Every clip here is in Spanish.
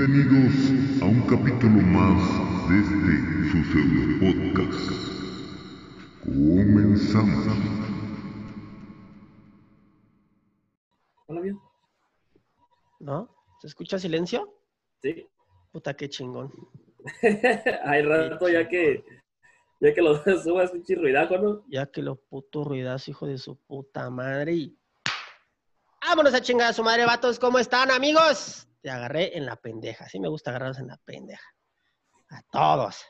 Bienvenidos a un capítulo más de este su pseudo podcast. Comenzamos. Hola, bien. ¿No? ¿Se escucha silencio? Sí. Puta, qué chingón. Hay rato ya que ya que lo subas pinche ruidajo, ¿no? Ya que lo puto ruidazo, hijo de su puta madre. Y... Vámonos a chingar a su madre, vatos. ¿Cómo están, amigos? Te agarré en la pendeja. Sí me gusta agarrarlos en la pendeja. A todos.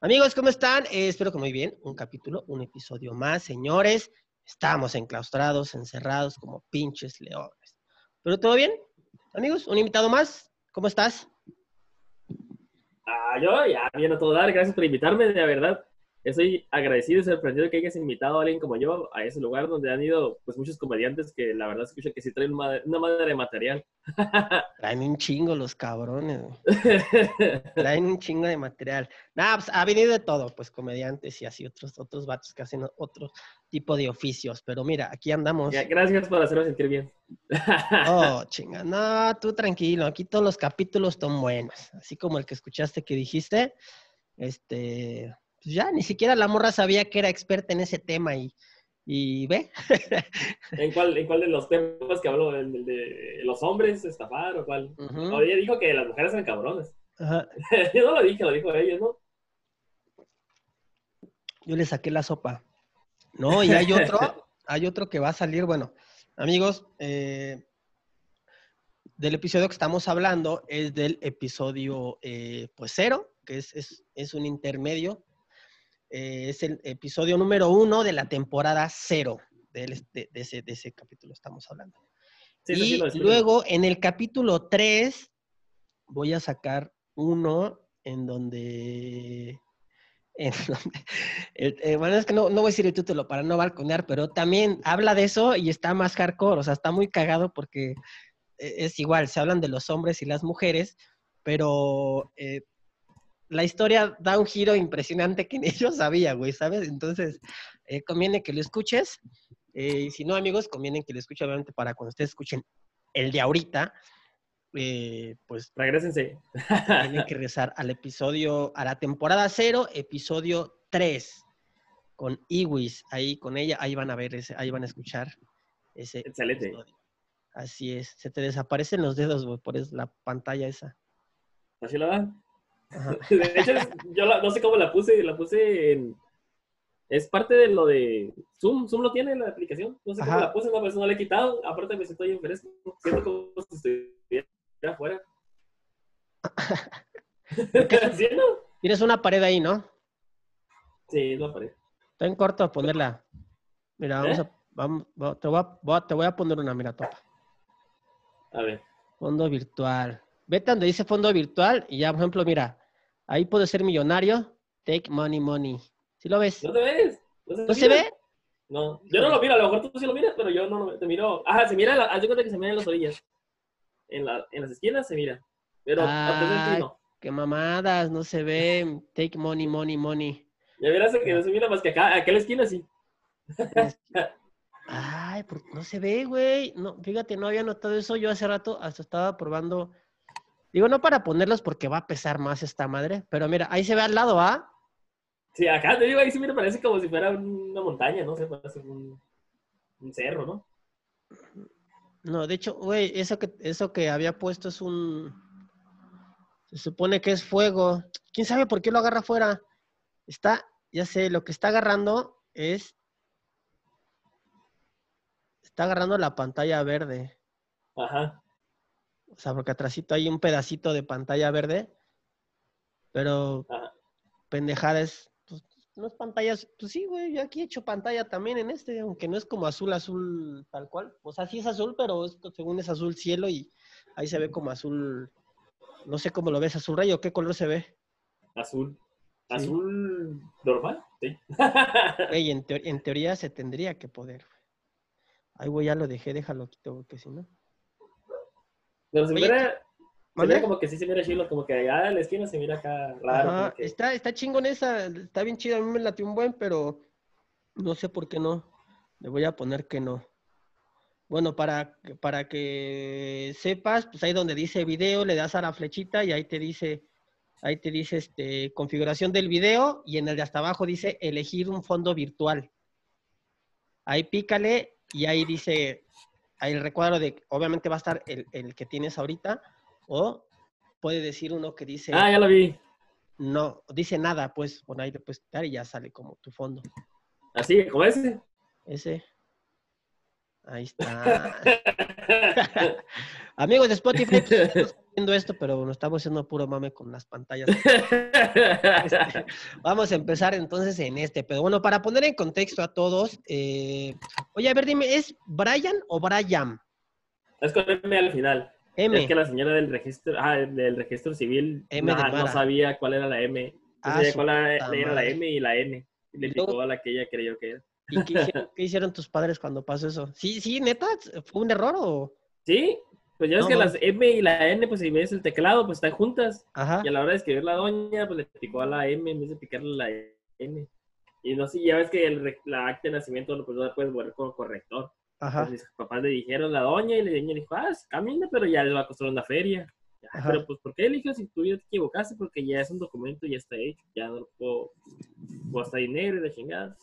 Amigos, ¿cómo están? Eh, espero que muy bien. Un capítulo, un episodio más, señores. Estamos enclaustrados, encerrados como pinches leones. ¿Pero todo bien? Amigos, un invitado más. ¿Cómo estás? Ah, yo ya bien a todo dar. Gracias por invitarme, de verdad. Estoy agradecido y sorprendido que hayas invitado a alguien como yo a ese lugar donde han ido pues muchos comediantes que la verdad escucho que sí traen una, una madre de material. Traen un chingo los cabrones. Traen un chingo de material. Nada, pues, ha venido de todo, pues comediantes y así otros, otros vatos que hacen otro tipo de oficios. Pero mira, aquí andamos. Ya, gracias por hacerme sentir bien. Oh, chinga. No, tú tranquilo. Aquí todos los capítulos están buenos. Así como el que escuchaste que dijiste. Este, pues ya ni siquiera la morra sabía que era experta en ese tema y, y ve. ¿En cuál, ¿En cuál de los temas que habló? ¿El, de los hombres estafar o cuál? No, ella dijo que las mujeres eran cabrones. Ajá. Yo no lo dije, lo dijo ella, ¿no? Yo le saqué la sopa. No, y hay otro, hay otro que va a salir. Bueno, amigos, eh, del episodio que estamos hablando es del episodio eh, pues cero, que es, es, es un intermedio. Eh, es el episodio número uno de la temporada cero. De, de ese, de ese capítulo estamos hablando. Sí, y luego en el capítulo 3 voy a sacar uno en donde... en donde- el- eh, bueno, es que no, no voy a decir el título para no balconear, pero también habla de eso y está más hardcore, o sea, está muy cagado porque eh, es igual, se hablan de los hombres y las mujeres, pero eh, la historia da un giro impresionante que ni yo sabía, güey, ¿sabes? Entonces, eh, conviene que lo escuches. eh, y si no, amigos, conviene que lo escuchen, obviamente, para cuando ustedes escuchen el de ahorita, eh, pues Regrésense. tienen que regresar al episodio, a la temporada cero, episodio 3, con Iwis, ahí con ella, ahí van a ver, ese, ahí van a escuchar ese Excelente. episodio. Así es, se te desaparecen los dedos, güey, por es- la pantalla esa. ¿Así la dan? Ajá. De hecho, es- yo la- no sé cómo la puse, la puse en... Es parte de lo de Zoom, Zoom lo tiene la aplicación, no sé cómo la puse, no, pero eso no la he quitado, aparte me siento bien fresco, siento como si estuviera afuera. ¿Sí, no? Tienes una pared ahí, ¿no? Sí, no aparece. Está en corto a ponerla. Mira, vamos ¿Eh? a, vamos, voy a- te voy a poner una, mira, topa. A ver. Fondo virtual. Vete donde dice fondo virtual y ya, por ejemplo, mira, ahí puedo ser millonario. Take money, money. ¿Sí lo ves? ¿No te ves? ¿No se ve? No, yo no lo miro, a lo mejor tú sí lo miras, pero yo no lo te miro. Ajá, se mira, haz de cuenta que se mira en las orillas. En, la, en las esquinas se mira. Pero Ah, no. qué mamadas, no se ve. Take money, money, money. Ya verás que no se mira más que acá, acá en la esquina sí. Ay, ¿por qué no se ve, güey? No, fíjate, no había notado eso. Yo hace rato hasta estaba probando. Digo, no para ponerlos porque va a pesar más esta madre, pero mira, ahí se ve al lado, ¿ah? Sí, acá te digo, ahí sí me parece como si fuera una montaña, no sé, parece un, un cerro, ¿no? No, de hecho, güey, eso que, eso que había puesto es un. Se supone que es fuego. ¿Quién sabe por qué lo agarra afuera? Está, ya sé, lo que está agarrando es. Está agarrando la pantalla verde. Ajá. O sea, porque atrásito hay un pedacito de pantalla verde. Pero Ajá. pendejada es. Pues, no es pantallas. Pues sí, güey, yo aquí he hecho pantalla también en este, aunque no es como azul, azul tal cual. O sea, sí es azul, pero según es azul cielo y ahí se ve como azul. No sé cómo lo ves, azul rayo, ¿qué color se ve? Azul. Sí. Azul normal, sí. Ey, en, teo- en teoría se tendría que poder. Ay, güey, ya lo dejé, déjalo quito, porque si no. Pero se Oye, mira, se ¿Mande? mira como que sí se mira chilo, como que allá en la esquina se mira acá raro. Ajá, como que- está, está chingón esa, está bien chido, a mí me latió un buen, pero no sé por qué no. Le voy a poner que no. Bueno, para, para que sepas, pues ahí donde dice video, le das a la flechita y ahí te dice, ahí te dice este, configuración del video y en el de hasta abajo dice elegir un fondo virtual. Ahí pícale y ahí dice, ahí el recuadro de, obviamente va a estar el, el que tienes ahorita o puede decir uno que dice, Ah, ya lo vi. no, dice nada, pues, bueno, ahí quitar y ya sale como tu fondo. Así, como ese. Ese. Ahí está. Amigos de Spotify, pues, estamos viendo esto, pero no estamos haciendo puro mame con las pantallas. Este, vamos a empezar entonces en este. Pero bueno, para poner en contexto a todos, eh, oye, a ver, dime, ¿es Brian o Brian? es con M al final. M. Es que la señora del registro, ah, del registro civil M no sabía cuál era la M. No Ah, sabía cuál era, la. M y la N. Y le picó a la que ella creyó que era. ¿Y qué hicieron, qué hicieron tus padres cuando pasó eso? Sí, sí, neta, ¿fue un error o...? Sí, pues ya ves No, que las M y la N, pues si ves el teclado, pues están juntas. Ajá. Y a la hora de escribir la doña, pues le picó a la M en vez de picarle la N. Y no sé, ya ves que el, la acta de nacimiento pues, no la puedes borrar con corrector. Ajá. Pues, mis papás le dijeron a la doña y la doña dijo, ah, camina, pero ya les va a costar una feria. Ya, pero pues, ¿por qué eligió si tú ya te equivocaste? Porque ya es un documento, ya está hecho, ya no lo puedo, hasta dinero y la chingada.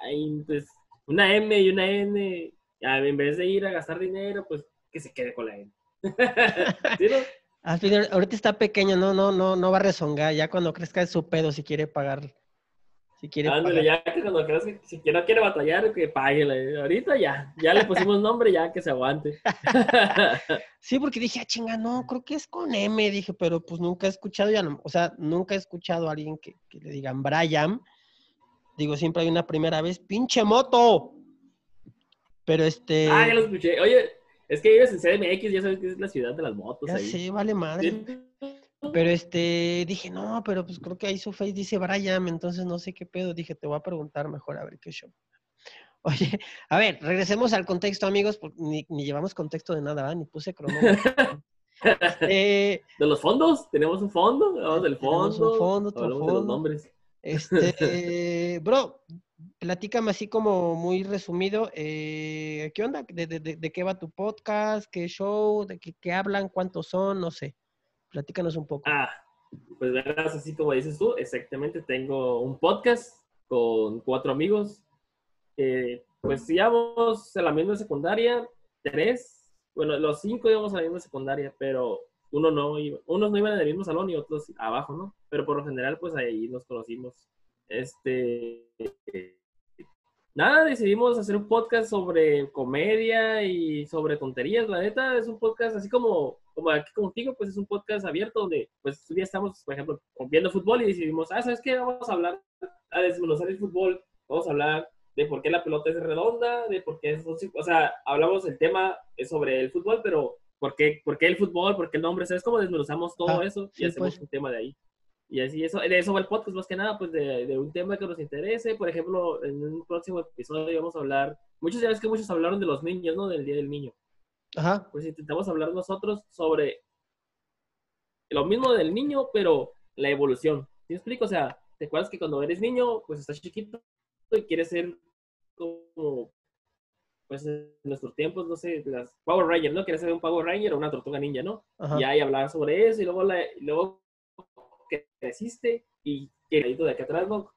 Ay, pues, una M y una N, en vez de ir a gastar dinero, pues, que se quede con la N. ¿Sí, no? Final, ahorita está pequeño, no, no, no, no va a rezongar. Ya cuando crezca es su pedo si quiere pagar. Si quiere Ándale, pagar. ya que cuando que si no quiere batallar, que pague. Ahorita ya, ya le pusimos nombre, ya que se aguante. Sí, porque dije, ah, chinga, no, creo que es con M, dije, pero pues nunca he escuchado, ya no- o sea, nunca he escuchado a alguien que, que le digan Brian. Digo, siempre hay una primera vez, pinche moto. Pero este, Ah, ya lo escuché. Oye, es que vives en CDMX, ya sabes que es la ciudad de las motos. ya ahí. sé, vale madre. Sí. Pero este, dije, no, pero pues creo que ahí su face dice Brian, entonces no sé qué pedo. Dije, te voy a preguntar mejor a ver qué show. Oye, a ver, regresemos al contexto, amigos, porque ni, ni llevamos contexto de nada, ¿verdad? Ni puse cronómetro. Eh, De los fondos, tenemos un fondo, hablamos del Tenemos fondo, un fondo, otro hablamos de los fondo. nombres. Este, bro, platícame así como muy resumido, eh, ¿qué onda? ¿De, de- de- qué va tu podcast? ¿Qué show? ¿De qué, qué hablan? ¿Cuántos son? No sé. Platícanos un poco. Ah, pues verás, así como dices tú, exactamente, tengo un podcast con cuatro amigos. que, pues íbamos a la misma secundaria, tres, bueno, los cinco íbamos a la misma secundaria, pero uno no iba, unos no iban en el mismo salón y otros abajo, ¿no? Pero por lo general, pues ahí nos conocimos. Este, nada, decidimos hacer un podcast sobre comedia y sobre tonterías. La neta, es un podcast así como, como aquí contigo, pues es un podcast abierto donde, pues un día estamos, por ejemplo, viendo fútbol y decidimos, ah, ¿sabes qué? Vamos a hablar, a desmenuzar el fútbol. Vamos a hablar de por qué la pelota es redonda, de por qué es, o sea, hablamos el tema sobre el fútbol, pero ¿por qué, por qué el fútbol? ¿Por qué el nombre? ¿Sabes cómo desmenuzamos todo Ah, eso? sí, Y hacemos pues. un tema de ahí. Y así, eso, de eso va el podcast, más que nada, pues de, de un tema que nos interese. Por ejemplo, en un próximo episodio vamos a hablar, muchos ya ves que muchos hablaron de los niños, ¿no? Del Día del Niño. Ajá. Pues intentamos hablar nosotros sobre lo mismo del niño, pero la evolución. ¿Sí me explico? O sea, ¿te acuerdas que cuando eres niño, pues estás chiquito y quieres ser como, pues en nuestros tiempos, no sé, las Power Rangers, ¿no? Quieres ser un Power Ranger o una tortuga ninja, ¿no? Ajá. y ahí hablar sobre eso y luego, la, y luego que creciste y que de acá atrás, ¿no?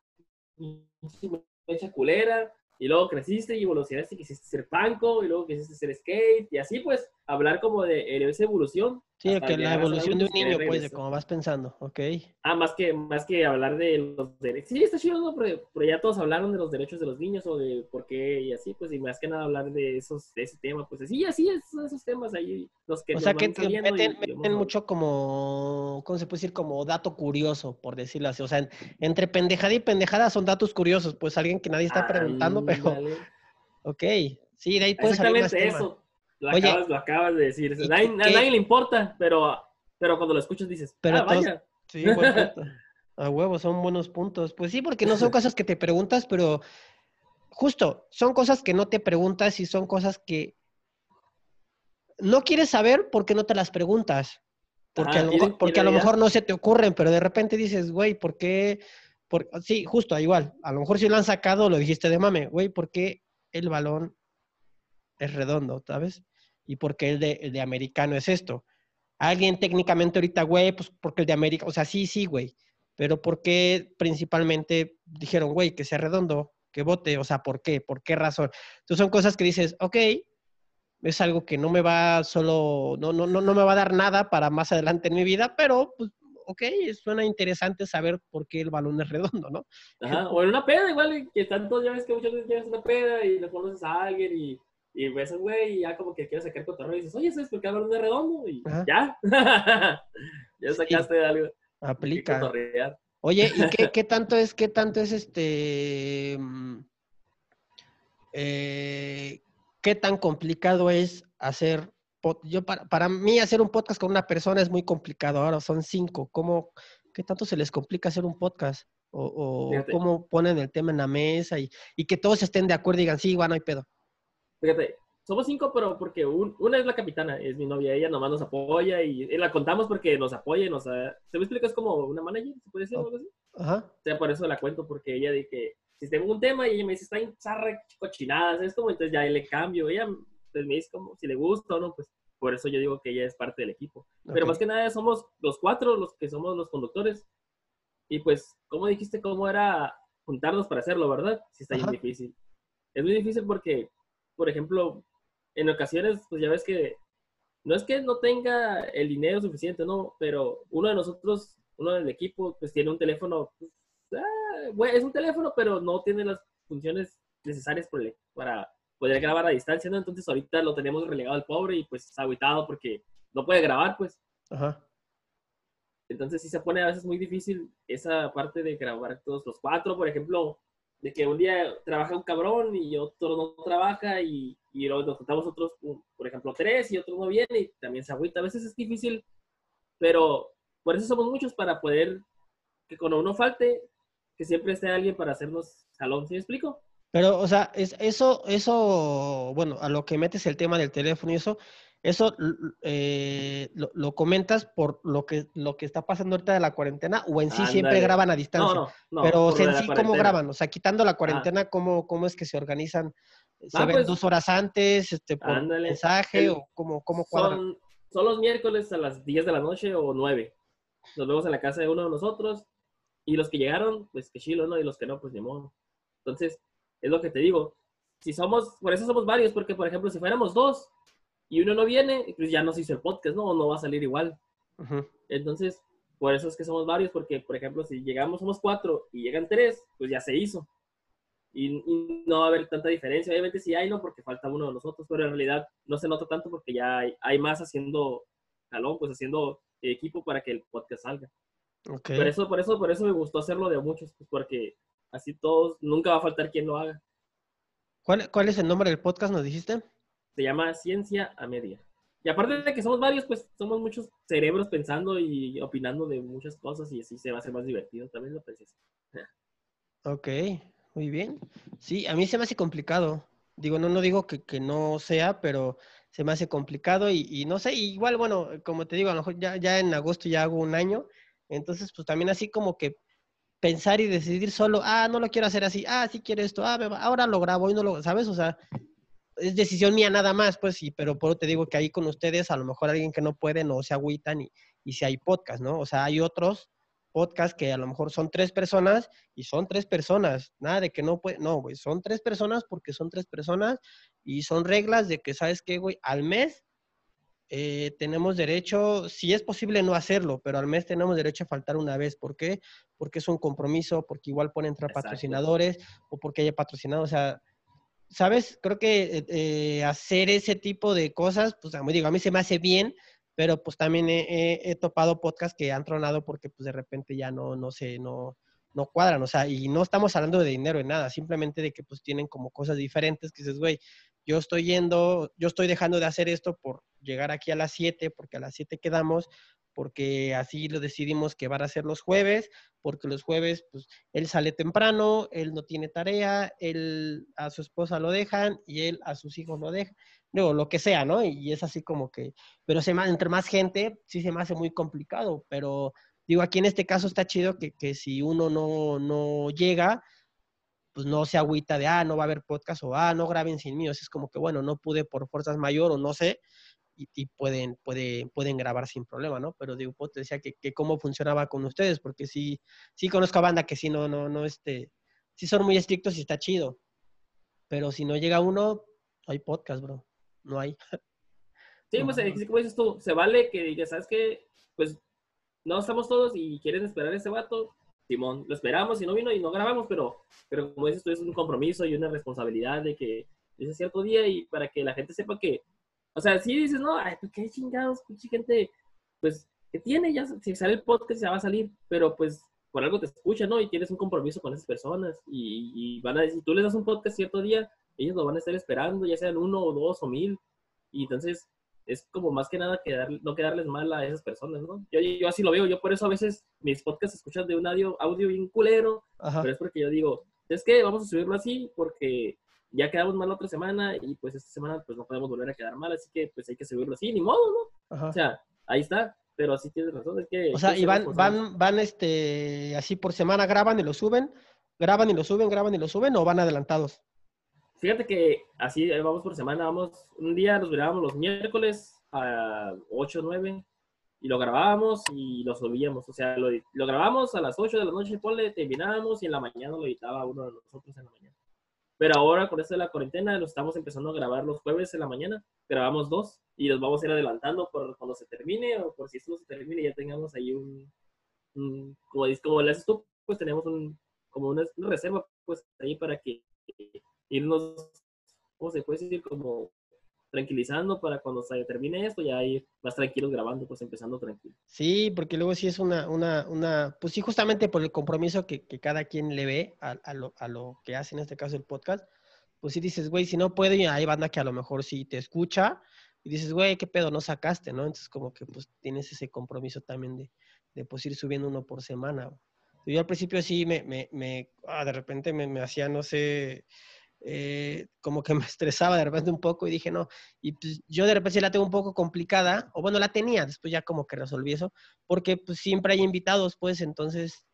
Mecha culera y luego creciste y evolucionaste y quisiste ser panco y luego quisiste ser skate y así pues hablar como de, de esa evolución. Sí, que la evolución de un niño, pues, de cómo vas pensando. Ok. Ah, más que, más que hablar de los derechos. Sí, está chido, ¿no? Pero, pero ya todos hablaron de los derechos de los niños o de por qué y así, pues, y más que nada hablar de esos, de ese tema, pues, así, así, esos, esos temas ahí, los que O sea, que te meten, y meten mucho como, ¿cómo se puede decir? Como dato curioso, por decirlo así. O sea, en- entre pendejada y pendejada son datos curiosos. Pues alguien que nadie está preguntando, pero, Ándale. ok. Sí, de ahí puede salir más Exactamente tema. Lo Oye, acabas, lo acabas de decir. ¿y Nadie- qué- a nadie le importa, pero, pero cuando lo escuchas dices, Pero ah, todos- vaya. Sí, buen punto. A huevo, son buenos puntos. Pues sí, porque no son cosas que te preguntas, pero justo, son cosas que no te preguntas y son cosas que no quieres saber porque no te las preguntas. Porque, a, lo y de- mejor, porque a lo mejor no se te ocurren, pero de repente dices, güey, ¿por qué? Por... Sí, justo, igual. A lo mejor si lo han sacado, lo dijiste de mame, güey, ¿por qué el balón es redondo, ¿sabes? Y por qué el de, el de americano es esto. Alguien técnicamente ahorita, güey, pues porque el de América, o sea, sí, sí, güey. Pero ¿por qué principalmente dijeron, güey, que sea redondo, que vote? O sea, ¿por qué? ¿Por qué razón? Entonces son cosas que dices, ok, es algo que no me va solo, no, no, no, no me va a dar nada para más adelante en mi vida, pero pues, ok, suena interesante saber por qué el balón es redondo, ¿no? Ajá, o en una peda igual, que tanto ya ves que muchas veces llegas a una peda y le conoces a alguien y, y ves a güey y ya como que quieres sacar cotorreo y dices, oye, ¿sabes por qué balón es redondo? Y Ajá. ya, ya sacaste de algo. Aplica. Oye, ¿y qué, qué tanto es, qué tanto es este, mm, eh, qué tan complicado es hacer, yo para, para mí hacer un podcast con una persona es muy complicado, ahora son cinco, ¿cómo, qué tanto se les complica hacer un podcast? O, cómo ponen el tema en la mesa y, y que todos estén de acuerdo y digan, sí, bueno, no hay pedo. Fíjate, somos cinco, pero porque un- una es la capitana, es mi novia, ella nomás nos apoya y, y la contamos porque nos apoya y nos... ha- ¿Se me explica? Es como una manager, ¿se puede decir algo así? Ajá. O sea, por eso la cuento, porque ella dice que si tengo un tema y ella me dice, está en zarra cochinadas, es como, entonces ya le cambio. Ella pues, me dice como si le gusta o no, pues por eso yo digo que ella es parte del equipo. Pero ok. más que nada somos los cuatro los que somos los conductores. Y pues, ¿cómo dijiste cómo era juntarnos para hacerlo, verdad? Sí está bien Ajá. difícil. Es muy difícil porque, por ejemplo, en ocasiones, pues ya ves que no es que no tenga el dinero suficiente, no, pero uno de nosotros, uno del equipo, pues tiene un teléfono, pues, ah, bueno, es un teléfono, pero no tiene las funciones necesarias para poder grabar a distancia, ¿no? Entonces ahorita lo tenemos relegado al pobre y pues aguitado porque no puede grabar, pues. Ajá. Entonces sí se pone a veces muy difícil esa parte de grabar todos los cuatro, por ejemplo, de que un día trabaja un cabrón y otro no trabaja y, y luego nos juntamos otros, por ejemplo, tres y otro no viene y también se agüita. A veces es difícil, pero por eso somos muchos para poder que cuando uno falte, que siempre esté alguien para hacernos salón, ¿sí me explico? Pero, o sea, es, eso, eso, bueno, a lo que metes el tema del teléfono y eso, eso eh, lo, lo comentas por lo que, lo que está pasando ahorita de la cuarentena o en sí siempre graban a No, distancia. no, no. Pero lo de en sí, ¿cómo graban? O sea, quitando la cuarentena, ¿cómo, ¿cómo es que se organizan? ¿Se Ah, ven pues, dos horas antes, este, por ándale. mensaje El- o cómo, cómo cuadran? Son, son los miércoles a las 10 de la noche o 9. Nos vemos en la casa de uno de nosotros. Y los que llegaron, pues que chilo, ¿no? Y los que no, pues ni modo. Entonces, es lo que te digo. Si somos, por eso somos varios, porque por ejemplo, si fuéramos dos y uno no viene, pues ya no se hizo el podcast, ¿no? No va a salir igual. Ujú. Entonces, por eso es que somos varios, porque por ejemplo, si llegamos, somos cuatro y llegan tres, pues ya se hizo. Y, y no va a haber tanta diferencia. Obviamente sí hay, ¿no? Porque falta uno de nosotros, pero en realidad no se nota tanto porque ya hay, hay más haciendo jalón, pues haciendo equipo para que el podcast salga. Ok. Por eso, por eso, por eso me gustó hacerlo de muchos, pues porque así todos, nunca va a faltar quien lo haga. ¿Cuál, ¿Cuál es el nombre del podcast, nos dijiste? Se llama Ciencia a Media. Y aparte de que somos varios, pues somos muchos cerebros pensando y opinando de muchas cosas y así se va a hacer más divertido. También lo pensé. Ok, muy bien. Sí, a mí se me hace complicado. Digo, no, no digo que, que no sea, pero se me hace complicado y, no sé, igual, bueno, como te digo, a lo mejor ya, ya en agosto ya hago un año, entonces pues también así como que pensar y decidir solo, ah, no lo quiero hacer así, ah, sí quiero esto, ah, ahora lo grabo y no lo, ¿sabes? O sea, es decisión mía nada más, pues sí, pero por te digo que ahí con ustedes, a lo mejor alguien que no puede no se agüitan y, y si hay podcast, ¿no? O sea, hay otros podcasts que a lo mejor son tres personas y son tres personas, nada de que no puede, no, güey, son tres personas porque son tres personas y son reglas de que, ¿sabes qué, güey? Al mes eh, tenemos derecho, si es posible no hacerlo, pero al mes tenemos derecho a faltar una vez. ¿Por qué? Porque es un compromiso, porque igual pueden entrar Exacto. patrocinadores o porque haya patrocinado, o sea, ¿sabes? Creo que eh, eh, hacer ese tipo de cosas, pues a mí, digo, a mí se me hace bien, pero pues también he, he- he topado podcasts que han tronado porque pues de repente ya no, no sé, no, no cuadran, o sea, y no estamos hablando de dinero en nada, simplemente de que pues tienen como cosas diferentes que dices, güey, yo estoy yendo, yo estoy dejando de hacer esto por llegar aquí a las 7, porque a las 7 quedamos, porque así lo decidimos que van a ser los jueves, porque los jueves, pues, él sale temprano, él no tiene tarea, él a su esposa lo dejan y él a sus hijos lo dejan, digo, lo que sea, ¿no? Y es así como que, pero se entre más gente, sí se me hace muy complicado, pero digo, aquí en este caso está chido que, que si uno no, no llega, pues no se agüita de, ah, no va a haber podcast o, ah, no graben sin mí. O sea, es como que, bueno, no pude por fuerzas mayor o no sé, y, y pueden, puede, pueden grabar sin problema, ¿no? Pero digo, pues, te decía que, que cómo funcionaba con ustedes, porque sí, sí conozco a banda que sí, no, no, no, este, sí son muy estrictos y está chido. Pero si no llega uno, no hay podcast, bro. No hay. Sí, pues Ajá. así como dices tú, se vale que digas, ¿sabes qué? Pues no estamos todos y quieren esperar a ese vato. Simón, lo esperamos y no vino y no grabamos, pero, pero como dices tú, es un compromiso y una responsabilidad de que es cierto día y para que la gente sepa que, o sea, si dices, no, ay, pues qué chingados, pinche gente, pues, que tiene, ya, si sale el podcast ya va a salir, pero pues por algo te escuchan, ¿no? Y tienes un compromiso con esas personas y, y van a decir, si tú les das un podcast cierto día, ellos lo van a estar esperando, ya sean uno o dos o mil, y entonces es como más que nada quedar, no quedarles mal a esas personas, ¿no? Yo, yo así lo veo, yo por eso a veces mis podcasts se escuchan de un audio, audio bien culero, Ajá. pero es porque yo digo, es que vamos a subirlo así porque ya quedamos mal la otra semana y pues esta semana pues no podemos volver a quedar mal, así que pues hay que subirlo así, ni modo, ¿no? Ajá. O sea, ahí está, pero así tienes razón, es que... O sea, y van, van, van, este, así por semana graban y lo suben, graban y lo suben, graban y lo suben, o van adelantados. Fíjate que así vamos por semana, vamos, un día nos mirábamos los miércoles a 8 o 9 y lo grabábamos y lo subíamos, o sea, lo, lo grabamos a las 8 de la noche, ponle, terminábamos y en la mañana lo editaba uno de nosotros en la mañana. Pero ahora con esto de la cuarentena lo estamos empezando a grabar los jueves en la mañana, grabamos dos y los vamos a ir adelantando por cuando se termine o por si esto se termine ya tengamos ahí un, un- como dices, como le haces tú, pues tenemos un, como una, una reserva pues ahí para que irnos, ¿cómo se puede decir? Como tranquilizando para cuando se termine esto, ya ir más tranquilos grabando, pues empezando tranquilo. Sí, porque luego sí es una, una, una, pues sí, justamente por el compromiso que, que cada quien le ve a, lo, a lo que hace, en este caso el podcast, pues sí dices, güey, si no puedo, y hay banda que a lo mejor sí te escucha y dices, güey, qué pedo, no sacaste, ¿no? Entonces como que pues tienes ese compromiso también de, de pues ir subiendo uno por semana. Yo al principio sí me, me, me ah, de repente me, me hacía, no sé, eh, como que me estresaba de repente un poco y dije, no, y pues yo de repente la tengo un poco complicada, o bueno, la tenía, después ya como que resolví eso, porque pues siempre hay invitados, pues entonces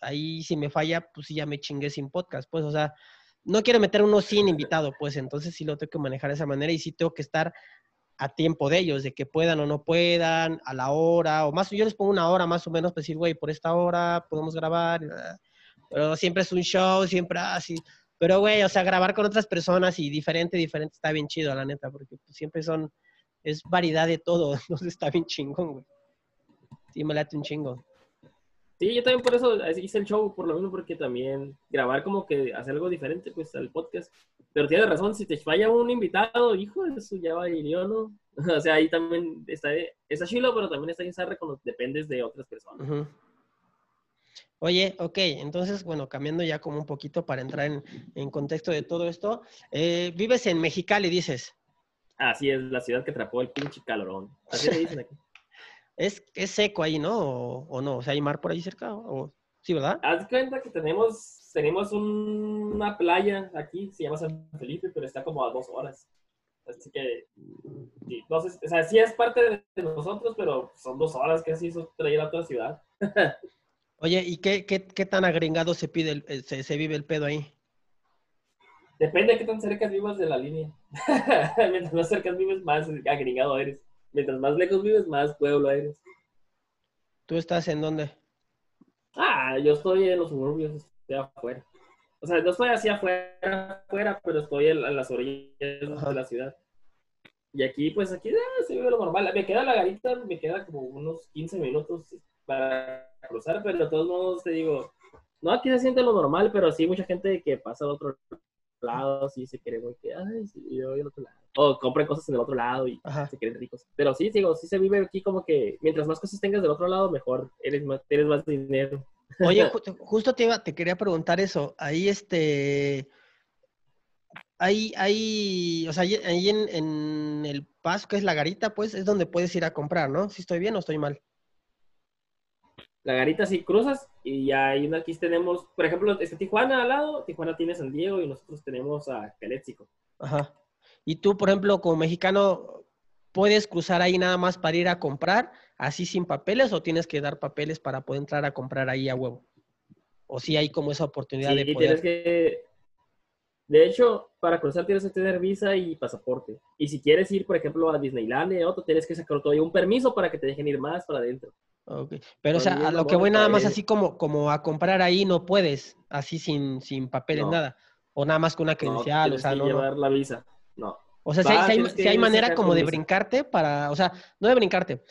ahí si me falla, pues sí ya me chingué sin podcast, pues, o sea, no quiero meter uno sin invitado, pues entonces sí lo tengo que manejar de esa manera y sí tengo que estar a tiempo de ellos, de que puedan o no puedan, a la hora, o más, yo les pongo una hora más o menos para decir, güey, por esta hora podemos grabar, ah, pero siempre es un show, siempre así. Pero, güey, o sea, grabar con otras personas y diferente, diferente, está bien chido, la neta, porque pues, siempre son, es variedad de todo, entonces está bien chingón, güey. Sí, me late un chingo. Sí, yo también por eso hice el show, por lo mismo, porque también grabar como que hacer algo diferente, pues, al podcast. Pero tienes razón, si te falla un invitado, hijo, eso ya va y yo, ¿no? O sea, ahí también está, está chilo, pero también está bien dependes de otras personas. Ujú. Oye, ok, entonces, bueno, cambiando ya como un poquito para entrar en, en contexto de todo esto, eh, vives en Mexicali, dices. Así es, la ciudad que atrapó el pinche calorón. Así le dicen aquí. Es, es seco ahí, ¿no? O, o no? O sea, ¿hay mar por ahí cerca? O, sí, ¿verdad? Haz cuenta que tenemos, tenemos un- una playa aquí, se llama San Felipe, pero está como a dos horas. Así que, sí, sé, o sea, sí es parte de, de nosotros, pero son dos horas que así eso traer a otra ciudad. Oye, ¿y qué, qué, qué tan agringado se pide, el- eh, se, se vive el pedo ahí? Depende de qué tan cerca vivas de la línea. Mientras más cerca vives, más agregado eres. Mientras más lejos vives, más pueblo eres. ¿Tú estás en dónde? Ah, yo estoy en los suburbios, estoy afuera. O sea, no estoy así afuera, afuera, pero estoy en, en las orillas Ajá. de la ciudad. Y aquí, pues aquí ah, se vive lo normal. Me queda la garita, me queda como unos 15 minutos para cruzar, pero de todos modos te digo, no, aquí se siente lo normal, pero sí mucha gente que pasa al otro lado, sí se quiere, güey, que, ay, sí, yo voy al otro lado. O compran cosas en el otro lado y Ajá. se creen ricos. Pero sí, digo, sí se vive aquí como que mientras más cosas tengas del otro lado, mejor, eres más, tienes más dinero. Oye, ju- justo te, iba- te quería preguntar eso. Ahí, este, hay, hay, o sea, ahí- ahí en, en el paso, que es la garita, pues, es donde puedes ir a comprar, ¿no? Si estoy bien o estoy mal. La garita sí cruzas y ya hay una aquí tenemos, por ejemplo, está Tijuana al lado, Tijuana tiene San Diego y nosotros tenemos a Caléxico. Ajá. Y tú, por ejemplo, como mexicano, ¿puedes cruzar ahí nada más para ir a comprar, así sin papeles, o tienes que dar papeles para poder entrar a comprar ahí a huevo? O si hay como esa oportunidad Sí, de tienes poder. que, De hecho, para cruzar tienes que tener visa y pasaporte. Y si quieres ir, por ejemplo, a Disneylandia o otro, tienes que sacar todavía un permiso para que te dejen ir más para adentro. Ok. Pero, o sea, a lo que voy nada más así como, como a comprar ahí no puedes, así sin, sin papeles, No. nada. O nada más con una No, credencial, o sea, que no, no. llevar la visa. No. O sea, si hay, Vas, si hay- si hay manera como de brincarte para, o sea, no de brincarte.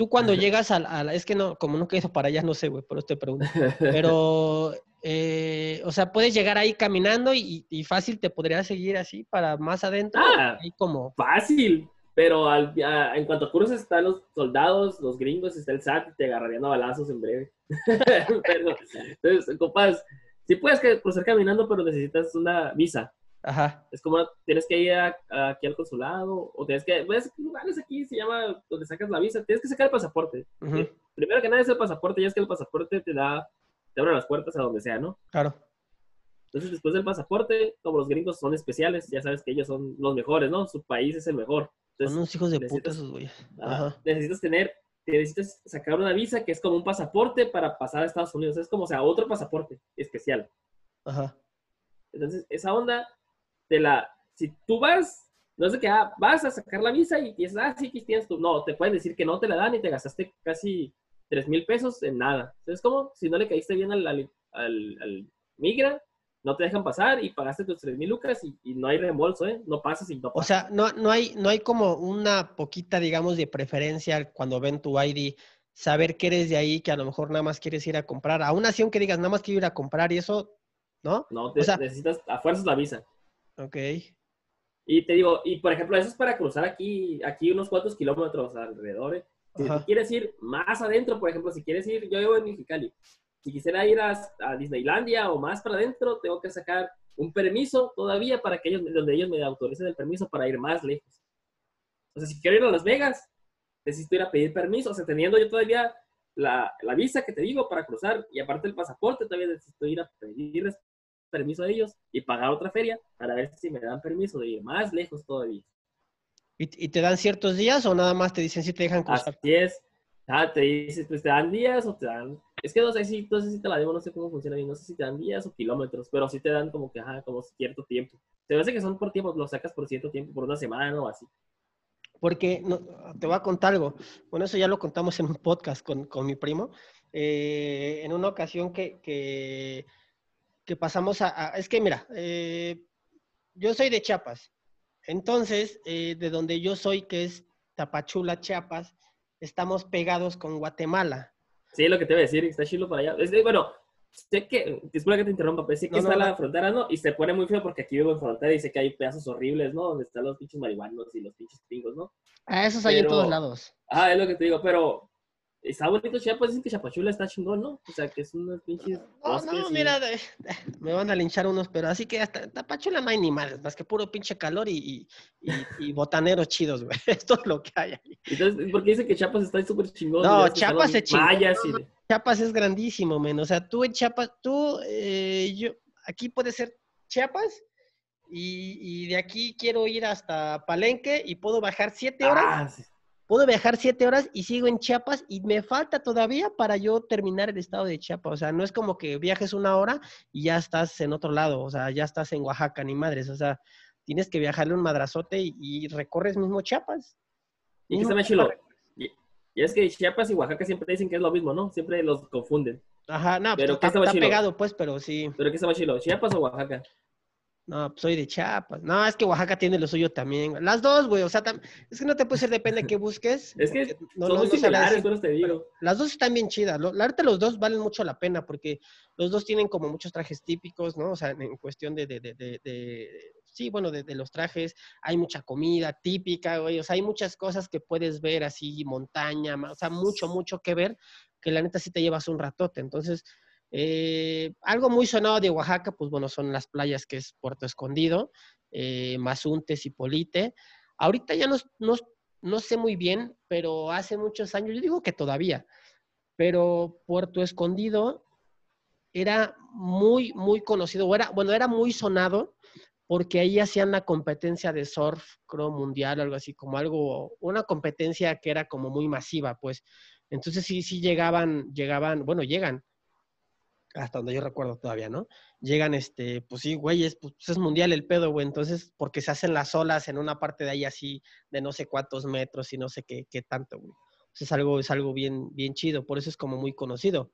Tú cuando llegas a la- es que no, como nunca he ido para allá, no sé, güey, por eso te pregunto. Pero, eh, o sea, puedes llegar ahí caminando y, y fácil te podrías seguir así para más adentro. Ah. Ahí como, Fácil. Pero al- a- en cuanto cruces están los soldados, los gringos, está el SAT y te agarrarían a balazos en breve. Pero, entonces, compas, sí puedes cruzar caminando, pero necesitas una visa. Ajá, Es como tienes que ir a- a- aquí al consulado o tienes que, ves lugares aquí se llama donde sacas la visa, tienes que sacar el pasaporte. ujú, Primero que nada es el pasaporte, ya es que el pasaporte te da, te abre las puertas a donde sea, ¿no? claro. Entonces después del pasaporte, como los gringos son especiales, ya sabes que ellos son los mejores, ¿no? Su país es el mejor. Son Entonces unos hijos de puta esos güeyes. Ajá. necesitas tener, te necesitas sacar una visa que es como un pasaporte para pasar a Estados Unidos. Es como, o sea, otro pasaporte especial. Ajá. Entonces, esa onda de la, si tú vas, no es de que ah, vas a sacar la visa y dices, ah, sí, tienes tú. No, te pueden decir que no te la dan y te gastaste casi 3 mil pesos en nada. Entonces, como si no le caíste bien al, al, al- al migra, no te dejan pasar y pagaste tus 3 mil lucas y, y no hay reembolso, ¿eh? No pasas y no O sea, no, no, hay, no hay como una poquita, digamos, de preferencia cuando ven tu ID, saber que eres de ahí, que a lo mejor nada más quieres ir a comprar. Aún así, aunque digas, nada más quiero ir a comprar y eso, ¿no? no, te, o sea- necesitas a fuerzas la visa. Ok. Y te digo, y por ejemplo, eso es para cruzar aquí, aquí unos cuantos kilómetros alrededor. ¿eh? Si Ajá. quieres ir más adentro, por ejemplo, si quieres ir, yo vivo en Mexicali. Si quisiera ir a, a Disneylandia o más para adentro, tengo que sacar un permiso todavía para que ellos, donde ellos me autoricen el permiso para ir más lejos. O sea, si quiero ir a Las Vegas, necesito ir a pedir permiso. O sea, teniendo yo todavía la, la visa que te digo para cruzar y aparte el pasaporte, todavía necesito ir a pedir permiso a ellos y pagar otra feria para ver si me dan permiso de ir más lejos todavía. ¿Y, te dan ciertos días o nada más te dicen si te dejan cruzar? Así es. Ah, te dices, pues te dan días o te dan. Es que no sé si, no sé si te la debo, no sé cómo funciona bien, no sé si te dan días o kilómetros, pero sí te dan como que, ajá, como cierto tiempo. Me hace que son por tiempo, lo sacas por cierto tiempo, por una semana o así. Porque no, te voy a contar algo. Bueno, eso ya lo contamos en un podcast con, con mi primo. Eh, en una ocasión que, que, que pasamos a, a- Es que mira, eh, yo soy de Chiapas. Entonces, eh, de donde yo soy, que es Tapachula, Chiapas, estamos pegados con Guatemala. Sí, lo que te voy a decir, está chilo para allá. Es bueno, sé que, disculpa que te interrumpa, pero sé que No, está no. la frontera, ¿no? Y se pone muy feo porque aquí vivo en frontera y sé que hay pedazos horribles, ¿no? Donde están los pinches marihuanos y los pinches gringos, ¿no? Ah, esos hay en todos lados. Ah, es lo que te digo, pero está bonito Chiapas, dicen que Chapachula está chingón, ¿no? O sea, que es unos pinches No, no, y- mira, de- me van a linchar unos, pero así que hasta Tapachula no hay ni madres, más que puro pinche calor y, y, botaneros chidos, güey. Esto es lo que hay ahí. Entonces, ¿por qué dicen que Chiapas está súper chingón? No, Chiapas los se chingó, Mayas no, y... Chiapas es grandísimo, men. O sea, tú en Chiapas, tú, eh, yo, aquí puede ser Chiapas y, y de aquí quiero ir hasta Palenque y puedo bajar siete horas. Ah, sí. Puedo viajar siete horas y sigo en Chiapas y me falta todavía para yo terminar el estado de Chiapas. O sea, no es como que viajes una hora y ya estás en otro lado. O sea, ya estás en Oaxaca, ni madres. O sea, tienes que viajarle un madrazote y, y recorres mismo Chiapas. ¿Y Mismo está más? Y, y es que Chiapas y Oaxaca siempre dicen que es lo mismo, ¿no? Siempre los confunden. Ajá, no, Pero pues, ¿qué está, está chilo? pegado, pues, pero sí. ¿Pero qué está más chilo? ¿Chiapas o Oaxaca? No, pues soy de Chiapas. No, es que Oaxaca tiene lo suyo también. Las dos, güey. O sea, es que no te puede ser, depende de qué busques. Es que no, Son no- muy no sabría similares, decir. pero te digo. Las dos están bien chidas. La verdad, los dos valen mucho la pena porque los dos tienen como muchos trajes típicos, ¿no? O sea, en, en cuestión de, de, de, de- de- sí, bueno, de, de los trajes. Hay mucha comida típica, güey. O sea, hay muchas cosas que puedes ver así, montaña, o sea, mucho, mucho que ver, que la neta sí te llevas un ratote. Entonces, eh, algo muy sonado de Oaxaca, pues bueno, son las playas que es Puerto Escondido, eh, Mazuntes y Polite. Ahorita ya no, sé muy bien, pero hace muchos años, yo digo que todavía, pero Puerto Escondido era muy, muy conocido, o era, bueno, era muy sonado porque ahí hacían la competencia de surf, creo, mundial, algo así, como algo, una competencia que era como muy masiva, pues. Entonces sí, sí llegaban, llegaban, bueno, llegan hasta donde yo recuerdo todavía, ¿no? Llegan, este, pues sí, güeyes, pues es mundial el pedo, güey, entonces, porque se hacen las olas en una parte de ahí así, de no sé cuántos metros y no sé qué, qué tanto, güey. Es algo, es algo bien, bien chido, por eso es como muy conocido.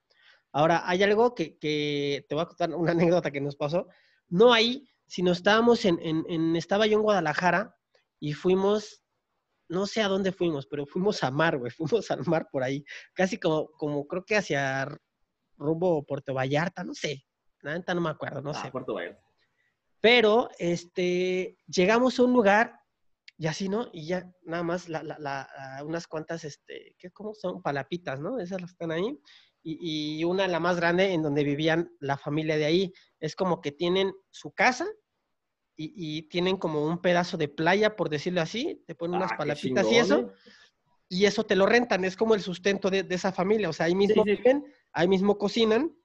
Ahora, hay algo que, que te voy a contar una anécdota que nos pasó, no ahí, sino estábamos en, en, en, estaba yo en Guadalajara y fuimos, no sé a dónde fuimos, pero fuimos a mar, güey, fuimos al mar por ahí, casi como, como creo que hacia rumbo Puerto Vallarta, no sé, la neta no me acuerdo, no Ah, sé. Puerto Vallarta. Pero, este, llegamos a un lugar y así, ¿no? Y ya nada más la, la, la, la- unas cuantas, este, ¿qué, ¿cómo son? Palapitas, ¿no? Esas las están ahí. Y, y una, la más grande, en donde vivían la familia de ahí. Es como que tienen su casa y, y tienen como un pedazo de playa, por decirlo así. Te ponen unas Ah, palapitas y eso. Y eso te lo rentan, es como el sustento de, de esa familia. O sea, ahí mismo sí. viven, ahí mismo cocinan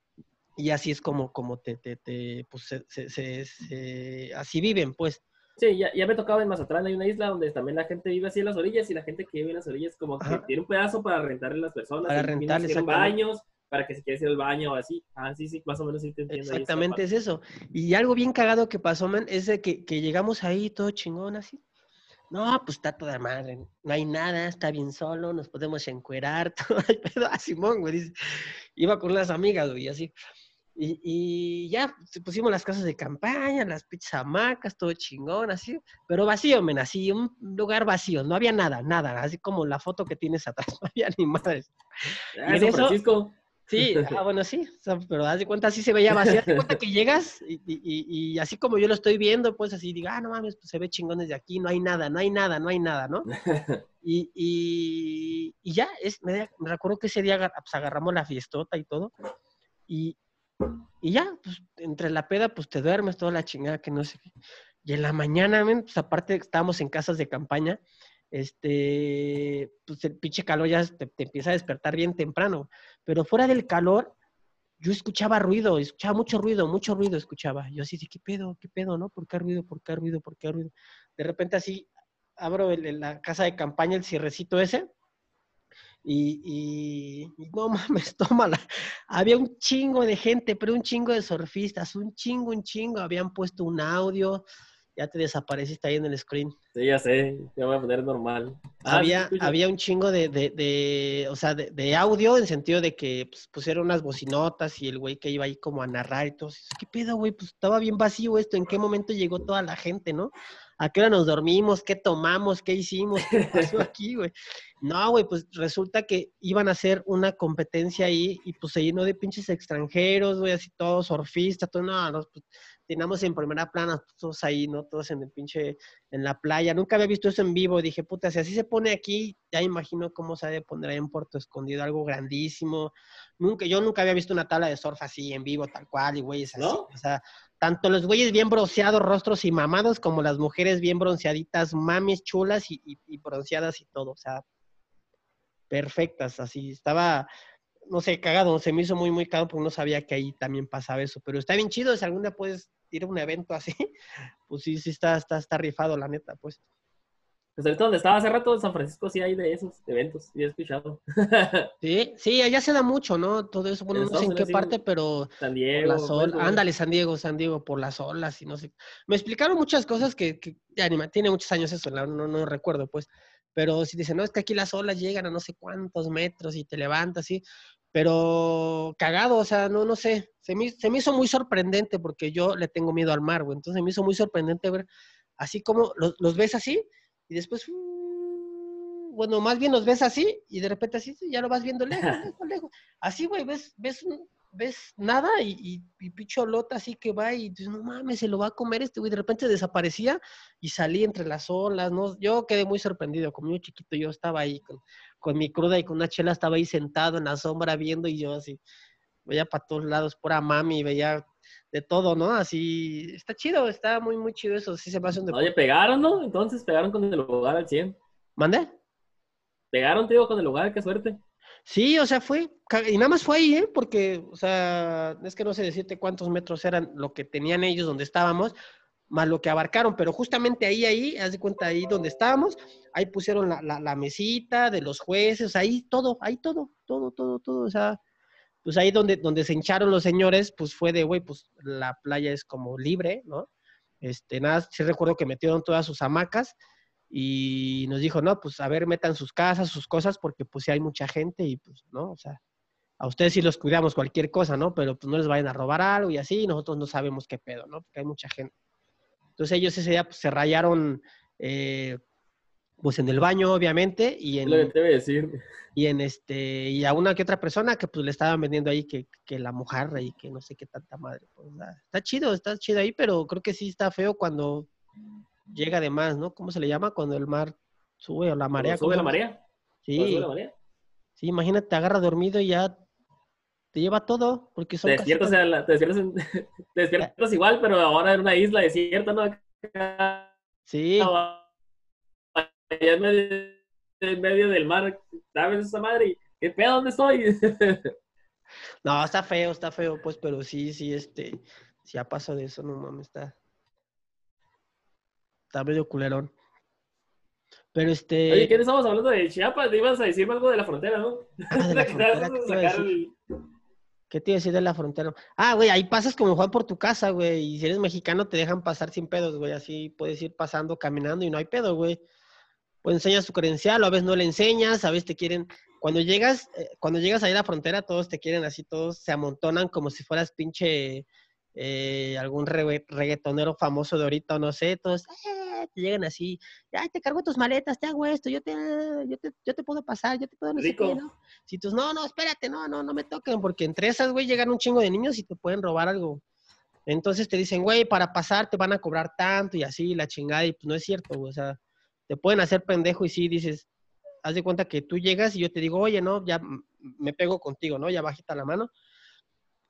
y así es como, como te, te, te, pues, se- se- se- se- así viven, pues. Sí, ya, ya me tocaba en Mazatlán, hay una isla donde también la gente vive así en las orillas y la gente que vive en las orillas como que Ajá. tiene un pedazo para rentarle a las personas. Para y mismos rentarle, tienen exactamente. baños, para que si quieres ir al baño o así. Ah, sí, sí, más o menos sí te entiendo. Exactamente es eso. Y algo bien cagado que pasó, man, es de que, que llegamos ahí todo chingón así. No, pues está toda madre, no hay nada, está bien solo, nos podemos encuerar, todo el pedo. Ah, Simón, güey, dice. Iba con las amigas, güey, así. Y, y ya pusimos las casas de campaña, las pinches hamacas, todo chingón, así. Pero vacío, men, así, un lugar vacío, no había nada, nada, así como la foto que tienes atrás, no había ni madres. Ah, Y en San eso- Francisco. Sí, ah, bueno, sí, o sea, pero haz de cuenta, así se veía vacía. Haz de cuenta que llegas y, y- y- así como yo lo estoy viendo, pues así diga, ah, no mames, pues se ve chingón desde aquí, no hay nada, no hay nada, no hay nada, ¿no? Y, y- y ya, es, me, me recuerdo que ese día pues, agarramos la fiestota y todo, y, y ya, pues entre la peda, pues te duermes toda la chingada que no sé qué. Y en la mañana, pues aparte estábamos en casas de campaña, este, pues el pinche calor ya te, empieza a despertar bien temprano. Pero fuera del calor, yo escuchaba ruido, escuchaba mucho ruido, mucho ruido escuchaba. Yo así ¿qué pedo? ¿Qué pedo? ¿No? ¿Por qué ruido? ¿Por qué ruido? ¿Por qué ruido? De repente así abro el- la casa de campaña, el cierrecito ese, y, y- y no mames, tómala. Había un chingo de gente, pero un chingo de surfistas, un chingo, un chingo. Habían puesto un audio, ya te desapareciste ahí en el screen. Sí, ya sé, ya voy a poner normal. Ah, había, había un chingo de, de, de, o sea, de, de audio en sentido de que pues, pusieron unas bocinotas y el güey que iba ahí como a narrar y todo. ¿Qué pedo, güey? Pues estaba bien vacío esto. ¿En qué momento llegó toda la gente, no? ¿A qué hora nos dormimos? ¿Qué tomamos? ¿Qué hicimos? ¿Qué pasó aquí, güey? No, güey, pues resulta que iban a hacer una competencia ahí y pues se llenó de pinches extranjeros, güey, así todos surfistas, todo, no, no, pues, teníamos en primera plana todos ahí, ¿no? Todos en el pinche en la playa. Nunca había visto eso en vivo. Dije, puta, si así se pone aquí, ya imagino cómo se ha de poner ahí en Puerto Escondido, algo grandísimo. Nunca, yo nunca había visto una tabla de surf así en vivo, tal cual, y güeyes así. ¿No? O sea, tanto los güeyes bien bronceados, rostros y mamados, como las mujeres bien bronceaditas, mamis chulas y, y- bronceadas y todo. O sea, perfectas, así. Estaba, no sé, cagado. Se me hizo muy, muy cagado porque no sabía que ahí también pasaba eso. Pero está bien chido, si algún día puedes ir a un evento así, pues sí, sí está, está, está rifado, la neta, pues. Pues ahorita donde estaba hace rato, en San Francisco, sí hay de esos eventos, sí he escuchado. Sí, sí, allá se da mucho, ¿no? Todo eso, bueno, En no sé en qué parte, pero San por Diego. las olas, pues, ándale, San Diego, San Diego, por las olas y no sé. Me explicaron muchas cosas que, que ya ni ma- tiene muchos años eso, la- no, no recuerdo, pues. Pero si dicen, no, es que aquí las olas llegan a no sé cuántos metros y te levantas, sí. Pero cagado, o sea, no, no sé. Se me, se me hizo muy sorprendente porque yo le tengo miedo al mar, güey. Entonces me hizo muy sorprendente ver así como los, los ves así y después, uh, bueno, más bien los ves así y de repente así, sí, ya lo vas viendo lejos, lejos, lejos. Así, güey, ves, ves, un- ves nada y, y, y pinche olota así que va y dices, no mames, se lo va a comer este güey. De repente desaparecía y salí entre las olas, ¿no? Yo quedé muy sorprendido, como yo chiquito, yo estaba ahí con, con mi cruda y con una chela, estaba ahí sentado en la sombra viendo y yo así, veía para todos lados, pura mami, veía de todo, ¿no? Así, está chido, está muy, muy chido eso, sí se me hace un deporte. Oye, pegaron, ¿no? Entonces pegaron con el lugar al 100. ¿Mande? Pegaron, tío, con el lugar, qué suerte. Sí, o sea, fue, y nada más fue ahí, ¿eh? Porque, o sea, es que no sé decirte cuántos metros eran lo que tenían ellos donde estábamos, más lo que abarcaron, pero justamente ahí, ahí, haz de cuenta, ahí donde estábamos, ahí pusieron la, la, la mesita de los jueces, ahí todo, ahí todo, todo, todo, todo, o sea, pues ahí donde, donde se hincharon los señores, pues fue de, güey, pues la playa es como libre, ¿no? Este, nada, sí recuerdo que metieron todas sus hamacas y nos dijo, no, pues a ver, metan sus casas, sus cosas, porque pues sí hay mucha gente y pues, ¿no? O sea, a ustedes sí los cuidamos cualquier cosa, ¿no? Pero pues no les vayan a robar algo y así, y nosotros no sabemos qué pedo, ¿no? Porque hay mucha gente. Entonces ellos ese día pues, se rayaron, eh, pues en el baño, obviamente, y en, Lo que te voy a decir. y en este, y a una que otra persona que pues le estaban vendiendo ahí que, que la mojarra y que no sé qué tanta madre. Pues, está chido, está chido ahí, pero creo que sí está feo cuando llega de más, ¿no? ¿Cómo se le llama? Cuando el mar sube o la marea. ¿Sube la marea? ¿Cuándo Sí, sube la marea? sí, imagínate, te agarra dormido y ya te lleva todo, porque son Te despiertas, a la- te despiertas, en- te despiertas igual, pero ahora en una isla desierta, ¿no? Sí, allá en medio, en medio del mar, ¿sabes esa madre? ¿Qué pedo? ¿Dónde estoy? no, está feo, está feo, pues, pero sí, sí, este, si ya pasó de eso, no mames, está, está medio culerón. Pero este, Oye, ¿qué estamos hablando de Chiapas? Ibas a decirme algo de la frontera, ¿no? ah, de la frontera, ¿qué te iba a Sacar decir? el- ¿Qué te iba a decir de la frontera? Ah, güey, ahí pasas como Juan por tu casa, güey. Y si eres mexicano, te dejan pasar sin pedos, güey. Así puedes ir pasando, caminando y no hay pedo, güey. Pues enseñas tu credencial, o a veces no le enseñas, a veces te quieren. Cuando llegas, eh, cuando llegas ahí a la frontera, todos te quieren así, todos se amontonan como si fueras pinche eh, algún regga- reggaetonero famoso de ahorita, o no sé, todos eh, te llegan así, ay, te cargo tus maletas, te hago esto, yo te, yo te, yo te puedo pasar, yo te puedo no sé qué. ¿no? Si tú, no, no, espérate, no, no, no me toquen, porque entre esas, güey, llegan un chingo de niños y te pueden robar algo. Entonces te dicen, güey, para pasar te van a cobrar tanto y así, la chingada, y pues no es cierto, güey, o sea, te pueden hacer pendejo y sí dices, haz de cuenta que tú llegas y yo te digo, oye, no, ya me pego contigo, ¿no? Ya bajita la mano.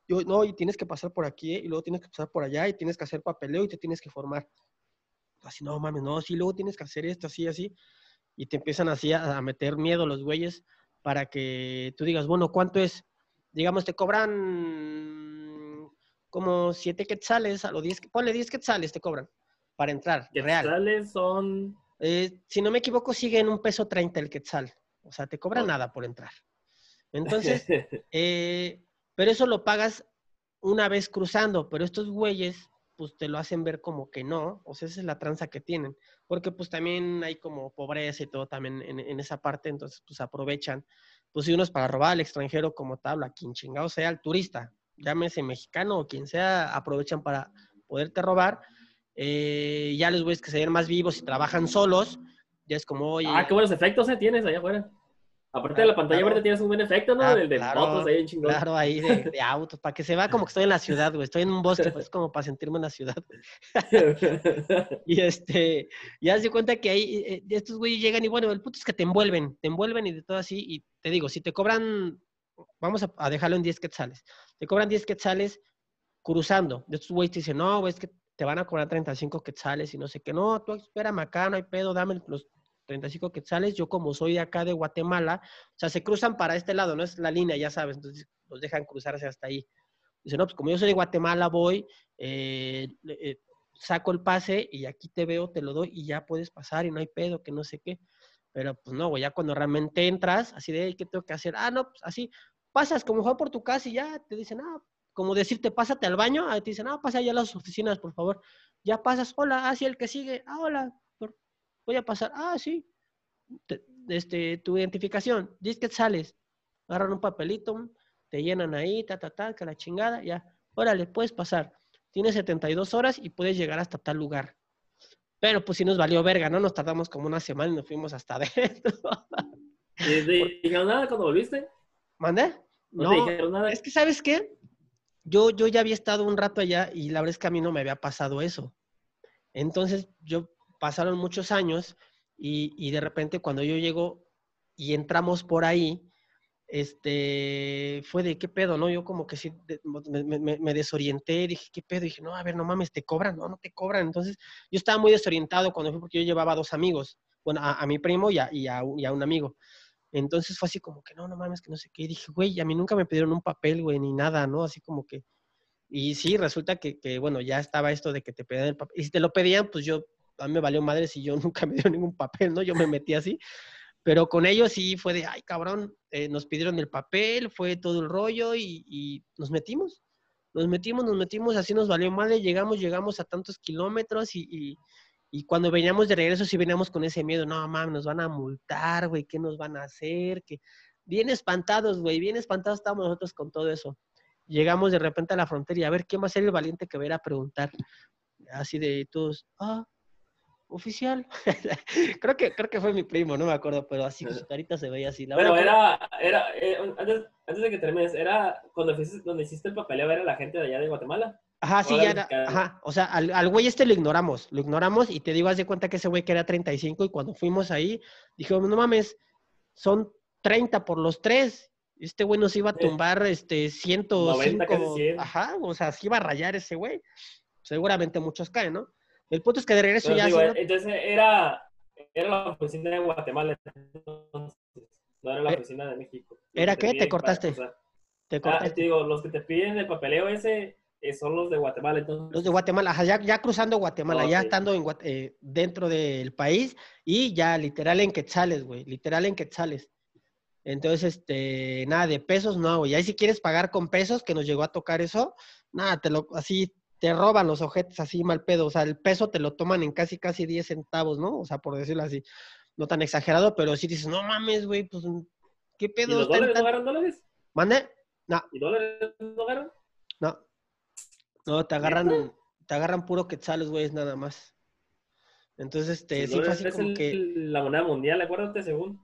Yo, no, y tienes que pasar por aquí, ¿eh? y luego tienes que pasar por allá, y tienes que hacer papeleo y te tienes que formar. Así, no mames, no, sí, luego tienes que hacer esto, así, así. Y te empiezan así a, a meter miedo los güeyes para que tú digas, bueno, ¿cuánto es? Digamos, te cobran como siete quetzales a los 10, ponle 10 quetzales te cobran para entrar, real. Quetzales son... Eh, si no me equivoco, sigue en un peso 30 el quetzal. O sea, te cobran Oh. nada por entrar. Entonces, eh, pero eso lo pagas una vez cruzando, pero estos güeyes, pues te lo hacen ver como que no, o sea, esa es la tranza que tienen, porque pues también hay como pobreza y todo también en, en esa parte, entonces pues aprovechan, pues si uno es para robar al extranjero como tal, a quien chingado sea, el turista, llámese mexicano o quien sea, aprovechan para poderte robar, eh, ya los güeyes que se ven más vivos y trabajan solos, ya es como, oye, ah, qué buenos efectos eh, tienes allá afuera. Aparte de la pantalla Claro. verde tienes un buen efecto, ¿no? Ah, el de claro, motos ahí en chingón. Claro, ahí de, de autos, para que se vea como que estoy en la ciudad, güey. Estoy en un bosque, pues como para sentirme en la ciudad. Y este, ya se cuenta que ahí eh, estos güeyes llegan y bueno, el punto es que te envuelven, te envuelven y de todo así. Y te digo, si te cobran, vamos a, a dejarlo en 10 quetzales, te cobran 10 quetzales cruzando. De estos güeyes te dicen, no, güey, es que te van a cobrar 35 quetzales y no sé qué. No, tú espérame acá, no hay pedo, dame los 35 quetzales. Yo como soy de acá de Guatemala, o sea, se cruzan para este lado, no es la línea, ya sabes, entonces los dejan cruzarse hasta ahí. Dice, no, pues como yo soy de Guatemala, voy, eh, eh, saco el pase y aquí te veo, te lo doy y ya puedes pasar y no hay pedo, que no sé qué. Pero pues no, güey, ya cuando realmente entras, así de, "Ey, ¿qué tengo que hacer? Ah, no, pues así, pasas como Juan por tu casa y ya te dicen, ah, como decirte, pásate al baño, ahí te dicen, ah, pasa allá a las oficinas, por favor. Ya pasas, hola, ah, sí, el que sigue, ah, hola, por- voy a pasar, ah, sí. Te- este, tu identificación, dices que sales, agarran un papelito, te llenan ahí, ta, ta, ta, que la chingada, ya, órale, puedes pasar. Tienes 72 horas y puedes llegar hasta tal lugar. Pero pues sí nos valió verga, ¿no? Nos tardamos como una semana y nos fuimos hasta adentro. ¿Y te dijeron nada cuando volviste? ¿Mandé? ¿No, te dijeron nada? Es que, ¿sabes qué? Yo, yo ya había estado un rato allá y la verdad es que a mí no me había pasado eso. Entonces, yo pasaron muchos años y, y de repente cuando yo llego y entramos por ahí, este, fue de qué pedo, ¿no? Yo como que sí me, desorienté, dije, ¿qué pedo? dije, no, a ver, no mames, ¿te cobran? No, no te cobran. Entonces, yo estaba muy desorientado cuando fui porque yo llevaba dos amigos, bueno, a, a mi primo a, a y a un amigo. Entonces fue así como que no, no mames, que no sé qué. Y dije, güey, a mí nunca me pidieron un papel, güey, ni nada, ¿no? Así como que. Y sí, resulta que, que, bueno, ya estaba esto de que te pedían el papel. Y si te lo pedían, pues yo, a mí me valió madre si yo nunca me dieron ningún papel, ¿no? Yo me metí así. Pero con ellos sí fue de, ay, cabrón, eh, nos pidieron el papel, fue todo el rollo y, y nos metimos. Nos metimos, nos metimos, así nos valió mal, llegamos, llegamos a tantos kilómetros y, y cuando veníamos de regreso sí veníamos con ese miedo, no, mames, nos van a multar, güey, ¿qué nos van a hacer? que Bien espantados, güey, bien espantados estábamos nosotros con todo eso. Llegamos de repente a la frontera y a ver, ¿quién va a ser el valiente que va a ir a preguntar? Así de todos, ah, oficial. creo que creo que fue mi primo, no me acuerdo, pero así con su carita se veía así. La Pero verdad, era, era eh, antes, antes de que termines, era cuando donde hiciste el papeleo, era la gente de allá de Guatemala. Ajá, sí, ya ajá, o sea, al, al güey este lo ignoramos, lo ignoramos y te digo, haz de cuenta que ese güey que era 35 y cuando fuimos ahí, dijimos, no mames, son 30 por los tres, este güey nos iba a tumbar, este, 105, 90, casi 100. ajá, o sea, se iba a rayar ese güey, seguramente muchos caen, ¿no? El punto es que de regreso ya... digo, haciendo- entonces era, era la oficina de Guatemala, entonces, no era la Eh, oficina de México. ¿era qué? ¿Te para- cortaste? o sea, te ah, cortaste. te digo, los que te piden el papeleo ese eh, son los de Guatemala, entonces. Los de Guatemala, ajá, ya, ya cruzando Guatemala, Oh, ya sí. estando en, eh, dentro del país y ya literal en quetzales, güey, literal en quetzales. Entonces, este, nada de pesos, no, güey. Ahí si quieres pagar con pesos, que nos llegó a tocar eso, nada, te lo, así, te roban los objetos así mal pedo. O sea, el peso te lo toman en casi, casi 10 centavos, ¿no? O sea, por decirlo así. No tan exagerado, pero sí dices, no mames, güey, pues, ¿qué ¿Y pedo? los Está en dólares no tan- agarran dólares? ¿Mande? No, ¿Y dólares no agarran? no. No, te agarran, te agarran puro quetzales, güey, es nada más. Entonces, este, sí fue así es como el- que. la moneda mundial, acuérdate, según.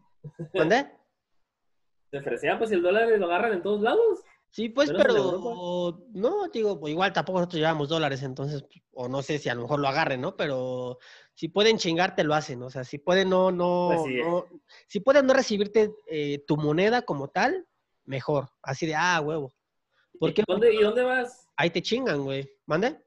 ¿Mande? Se ofrecía, pues el dólar lo agarran en todos lados. Sí, pues, en pero no, digo, pues, igual tampoco nosotros llevamos dólares, entonces, o no sé si a lo mejor lo agarren, ¿no? Pero si pueden chingarte, lo hacen, o sea, si pueden no, no, Pues sí. no- si pueden no recibirte eh, tu moneda como tal, mejor, así de, ah, huevo. ¿Por ¿Y qué? dónde, ¿Y dónde vas? Ahí te chingan, güey. ¿Mande?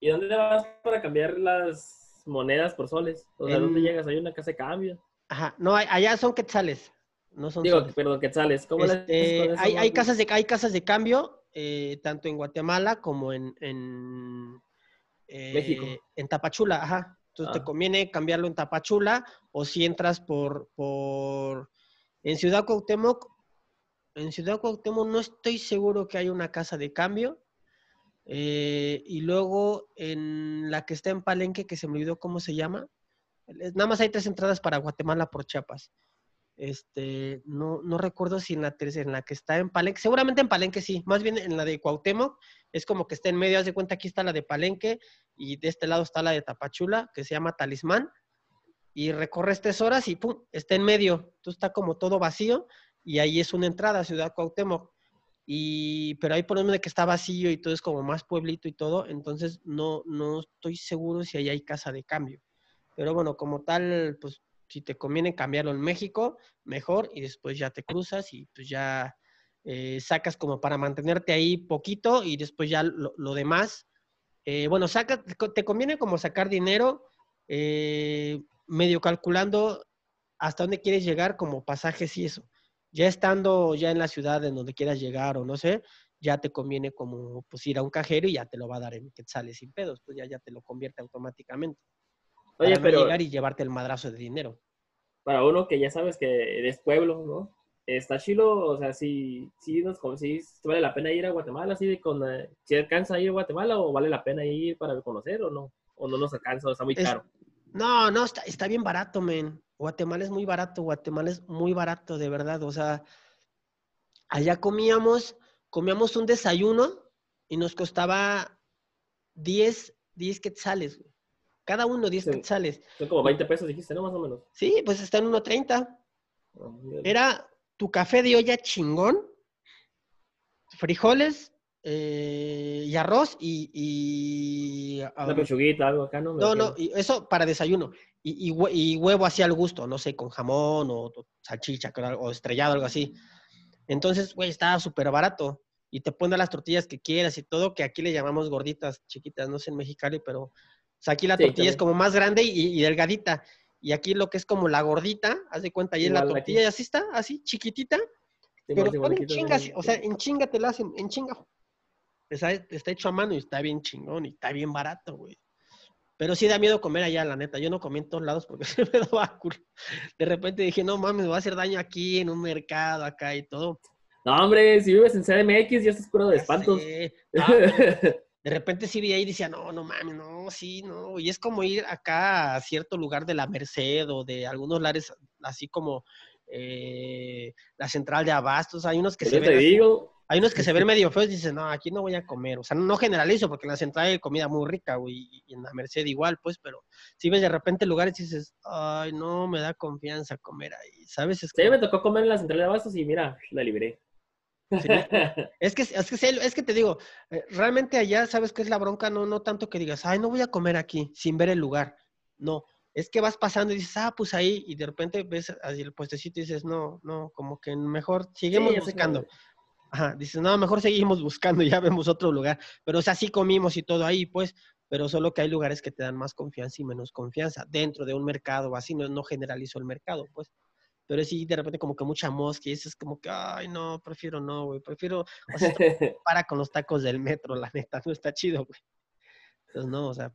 ¿Y dónde vas para cambiar las monedas por soles? O sea, En- ¿dónde llegas? Hay una casa de cambio. Ajá, no, allá son quetzales, no son Digo, soles. perdón, quetzales. ¿Cómo Este, eso, hay, hay, casas de, hay casas de cambio, eh, tanto en Guatemala como en, en, eh, México. en Tapachula, ajá. Entonces te Ah. conviene cambiarlo en Tapachula o si entras por, por... En Ciudad Cuauhtémoc, en Ciudad Cuauhtémoc no estoy seguro que haya una casa de cambio. Eh, y luego en la que está en Palenque, que se me olvidó cómo se llama. es- Nada más hay tres entradas para Guatemala por Chiapas. Este, no, no recuerdo si en la tercera, en la que está en Palenque, seguramente en Palenque sí, más bien en la de Cuauhtémoc, es como que está en medio, haz de cuenta, aquí está la de Palenque y de este lado está la de Tapachula, que se llama Talismán, y recorres tres horas y pum, está en medio, entonces está como todo vacío y ahí es una entrada Ciudad Cuauhtémoc. Y, pero ahí por de que está vacío y todo es como más pueblito y todo, entonces no, no estoy seguro si ahí hay casa de cambio. Pero bueno, como tal, pues si te conviene cambiarlo en México, mejor, y después ya te cruzas y pues ya eh, sacas como para mantenerte ahí poquito y después ya lo, lo demás. eh, bueno, saca, te conviene como sacar dinero eh, medio calculando hasta dónde quieres llegar como pasajes y eso. Ya estando ya en la ciudad en donde quieras llegar o no sé, ya te conviene como pues ir a un cajero y ya te lo va a dar en quetzales sin pedos, pues ya, ya te lo convierte automáticamente. Oye, para no pero llegar y llevarte el madrazo de dinero. para uno que ya sabes que eres pueblo, ¿no? Está chilo, o sea, si, si nos si vale la pena ir a Guatemala, así de con, eh, si alcanza a ir a Guatemala o vale la pena ir para conocer o no, o no nos alcanza, o está muy Es- caro. No, no, está, está bien barato, men. Guatemala es muy barato, Guatemala es muy barato, de verdad. O sea, allá comíamos, comíamos un desayuno y nos costaba 10, 10 quetzales, güey. Cada uno 10 Sí. quetzales. Son como 20 pesos, dijiste, ¿no? Más o menos. Sí, pues está en 1.30. Ah, mira. Era tu café de olla chingón, frijoles eh, y arroz y... y Una pechuguita, algo acá, ¿no? No, no, y eso para desayuno. Y, y hue- y huevo así al gusto, no sé, con jamón o, salchicha o estrellado, algo así. Entonces, güey, estaba súper barato. Y te ponen las tortillas que quieras y todo, que aquí le llamamos gorditas chiquitas, no sé en Mexicali, pero o sea, aquí la Sí, tortilla es como más grande y, y delgadita. Y aquí lo que es como la gordita, haz de cuenta, ahí es la aquí. tortilla y así está, así chiquitita, pero en chingas, o sea, en chinga te la hacen, en chinga. Está, está hecho a mano y está bien chingón y está bien barato, güey. Pero sí da miedo comer allá, la neta. Yo no comí en todos lados porque se me daba culo. De repente dije, no mames, me va a hacer daño aquí en un mercado, acá y todo. No, hombre, si vives en CDMX ya estás curado de espantos. Ah, pero de repente sí vi ahí y decía, no, no mames, no, sí, no. Y es como ir acá a cierto lugar de la Merced o de algunos lares así como eh, la central de abastos. Hay unos que se Yo te ven así- digo, hay unos que se ven medio feos y dicen, no, aquí no voy a comer. O sea, no generalizo porque en la central hay comida muy rica, güey, y en la Merced igual, pues, pero si ves de repente lugares y dices, ay, no, me da confianza comer ahí, ¿sabes? Es, sí, como- me tocó comer en la central de abastos y mira, la libré. Sí. es que, es que, es que te digo, eh, realmente allá, ¿sabes qué es la bronca? No, no tanto que digas, ay, no voy a comer aquí sin ver el lugar. No, es que vas pasando y dices, ah, pues ahí, y de repente ves así el puestecito y dices, no, no, como que mejor Sí, sé buscando. Ajá, dices, no, mejor seguimos buscando, ya vemos otro lugar. Pero, o sea, sí comimos y todo ahí, pues, pero solo que hay lugares que te dan más confianza y menos confianza dentro de un mercado o así, no, no generalizo el mercado, pues. Pero sí, de repente como que mucha mosca y eso es como que, ay, no, prefiero no, güey, prefiero, o sea, para con los tacos del metro, la neta, no está chido, güey. Entonces, no, o sea,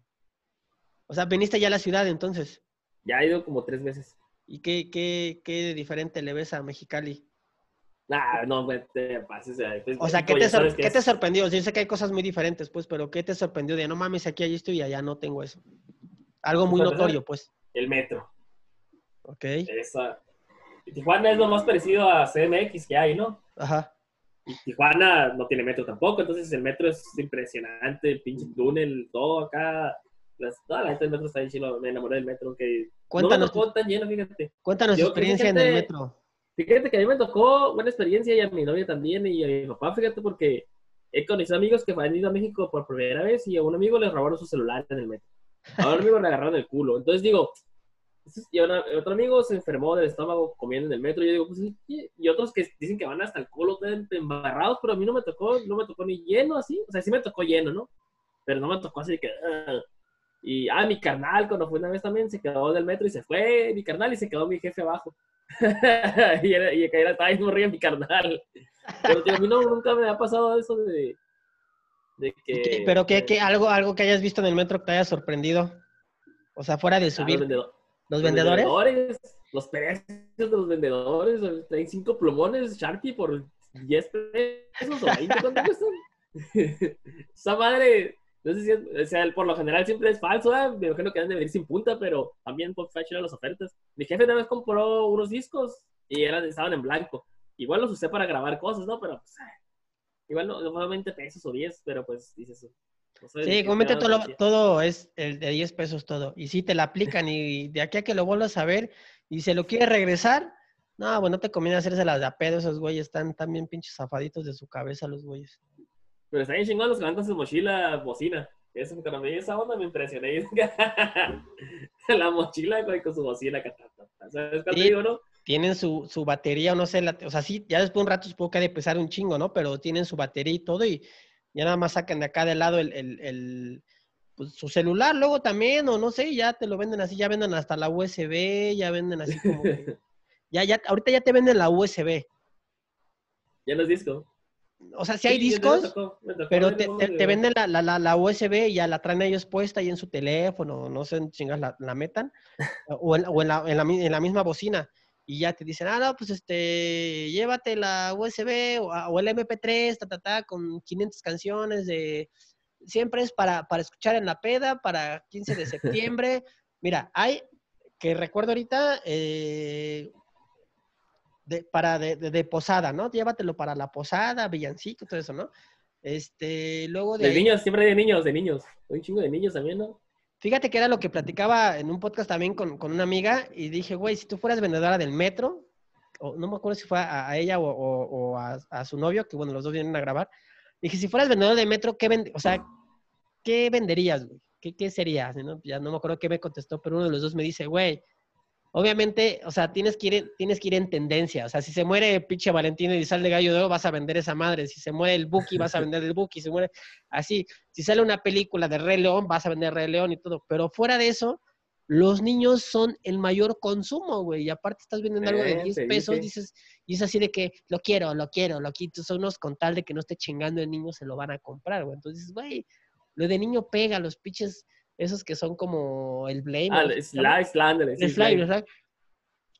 o sea, viniste ya a la ciudad entonces, ya he ido como tres veces. ¿y qué, qué, qué diferente le ves a Mexicali? Nah, no, güey, te pases. pues, O sea, ¿qué México te, ya sabes sor- que ¿qué te sorprendió? Yo sé que hay cosas muy diferentes, pues, pero ¿qué te sorprendió de no mames, aquí, allí estoy y allá no tengo eso? Algo muy empezar, notorio, pues. El metro. Ok. Esa. Tijuana es lo más parecido a CMX que hay, ¿no? Ajá. Y Tijuana no tiene metro tampoco, entonces el metro es impresionante, el pinche túnel, todo acá. Las, toda la gente del metro está ahí chino, me enamoré del metro, que Cuéntanos, no me tan lleno, fíjate. cuéntanos tu experiencia en el metro. Fíjate que a mí me tocó buena experiencia y a mi novia también y a mi papá, fíjate, porque he conocido amigos que han ido a México por primera vez y a un amigo le robaron su celular en el metro. A un amigo le agarraron el culo. Entonces digo, y a una- otro amigo se enfermó del estómago comiendo en el metro. Y yo digo, pues, y y otros que dicen que van hasta el culo embarrados, pero a mí no me tocó, no me tocó ni lleno así. O sea, sí me tocó lleno, ¿no? Pero no me tocó así que... "Ah". Y, ah, mi carnal, cuando fue una vez también, se quedó del metro y se fue mi carnal y se quedó mi jefe abajo. y, era, y que era, estaba ahí morría mi carnal. Pero tío, a mí no, nunca me ha pasado eso de, de ¿Y que... qué- pero qué, qué- algo, algo que hayas visto en el metro que te haya sorprendido. O sea, fuera de Ah, los subir. vendedores. ¿Los vendedores? Los precios de los vendedores. Traen cinco plumones Sharpie por 10 pesos o 20, ¿cuánto cuestan? Esa madre, no sé si es, o sea, por lo general siempre es falso, ¿eh? me imagino que deben de venir sin punta, pero también por fashion las ofertas. Mi jefe una vez compró unos discos y eran, estaban en blanco. Igual los usé para grabar cosas, ¿no? Pero pues, igual no, no fue 20 pesos o 10, pero pues dices eso. No sé, Sí, comúnmente todo, todo es el de 10 pesos todo. Y si te la aplican y de aquí a que lo vuelvas a ver y se lo quiere regresar, no, bueno, no te conviene hacerse las de a pedo, esos güeyes están también pinches zafaditos de su cabeza los güeyes. Pero está bien chingón los que van con su mochila bocina. Eso, cuando me esa onda me impresioné. la mochila con, su bocina. ¿Sabes cuánto Sí. digo, no? Tienen su, su batería, o no sé, la- o sea, sí, ya después de un rato supongo que ha de pesar un chingo, ¿no? Pero tienen su batería y todo y ya nada más sacan de acá de lado el, el- el, pues, su celular luego también, o no sé, ya te lo venden así, ya venden hasta la USB, ya venden así como que... Ya, ya, ahorita ya te venden la USB. Ya no es disco. O sea, sí hay Sí, me discos, tocó, me tocó Pero te, te- de- te venden la, la, la, USB y ya la traen ellos puesta ahí en su teléfono, no sé chingas la, la metan, o, en, o en, la, en, en la misma bocina. Y ya te dicen, ah, no, pues este, llévate la USB o el MP3, ta, ta, ta, con 500 canciones de... Siempre es para, para escuchar en la peda, para 15 de septiembre. Mira, hay, que recuerdo ahorita, eh, de, para de, de- de posada, ¿no? Llévatelo para la posada, villancico, todo eso, ¿no? Este, luego de niños, siempre de niños, de niños. Hay un chingo de niños también, ¿no? Fíjate que era lo que platicaba en un podcast también con, con una amiga y dije, güey, si tú fueras vendedora del metro, o no me acuerdo si fue a, a ella o, o- o a, a su novio, que bueno, los dos vienen a grabar, dije, si fueras vendedor del metro, ¿qué vend o sea, ¿qué venderías, güey? ¿Qué, qué serías? ¿no? Ya no me acuerdo qué me contestó, pero uno de los dos me dice, güey, obviamente, o sea, tienes que, ir en, tienes que ir en tendencia. O sea, si se muere pinche Valentín y sale gallo de oro, vas a vender esa madre. Si se muere el Buki, vas a vender el Buki. Si se muere así. Si sale una película de Rey León, vas a vender Rey León y todo. Pero fuera de eso, los niños son el mayor consumo, güey. Y aparte estás vendiendo algo de Eh, 10 te pesos, dices, y es así de que lo quiero, lo quiero, lo quito. Son unos con tal de que no esté chingando el niño, se lo van a comprar, güey. Entonces, güey, lo de niño pega, los pinches esos que son como el Blame. Ah, el sí, El el slide.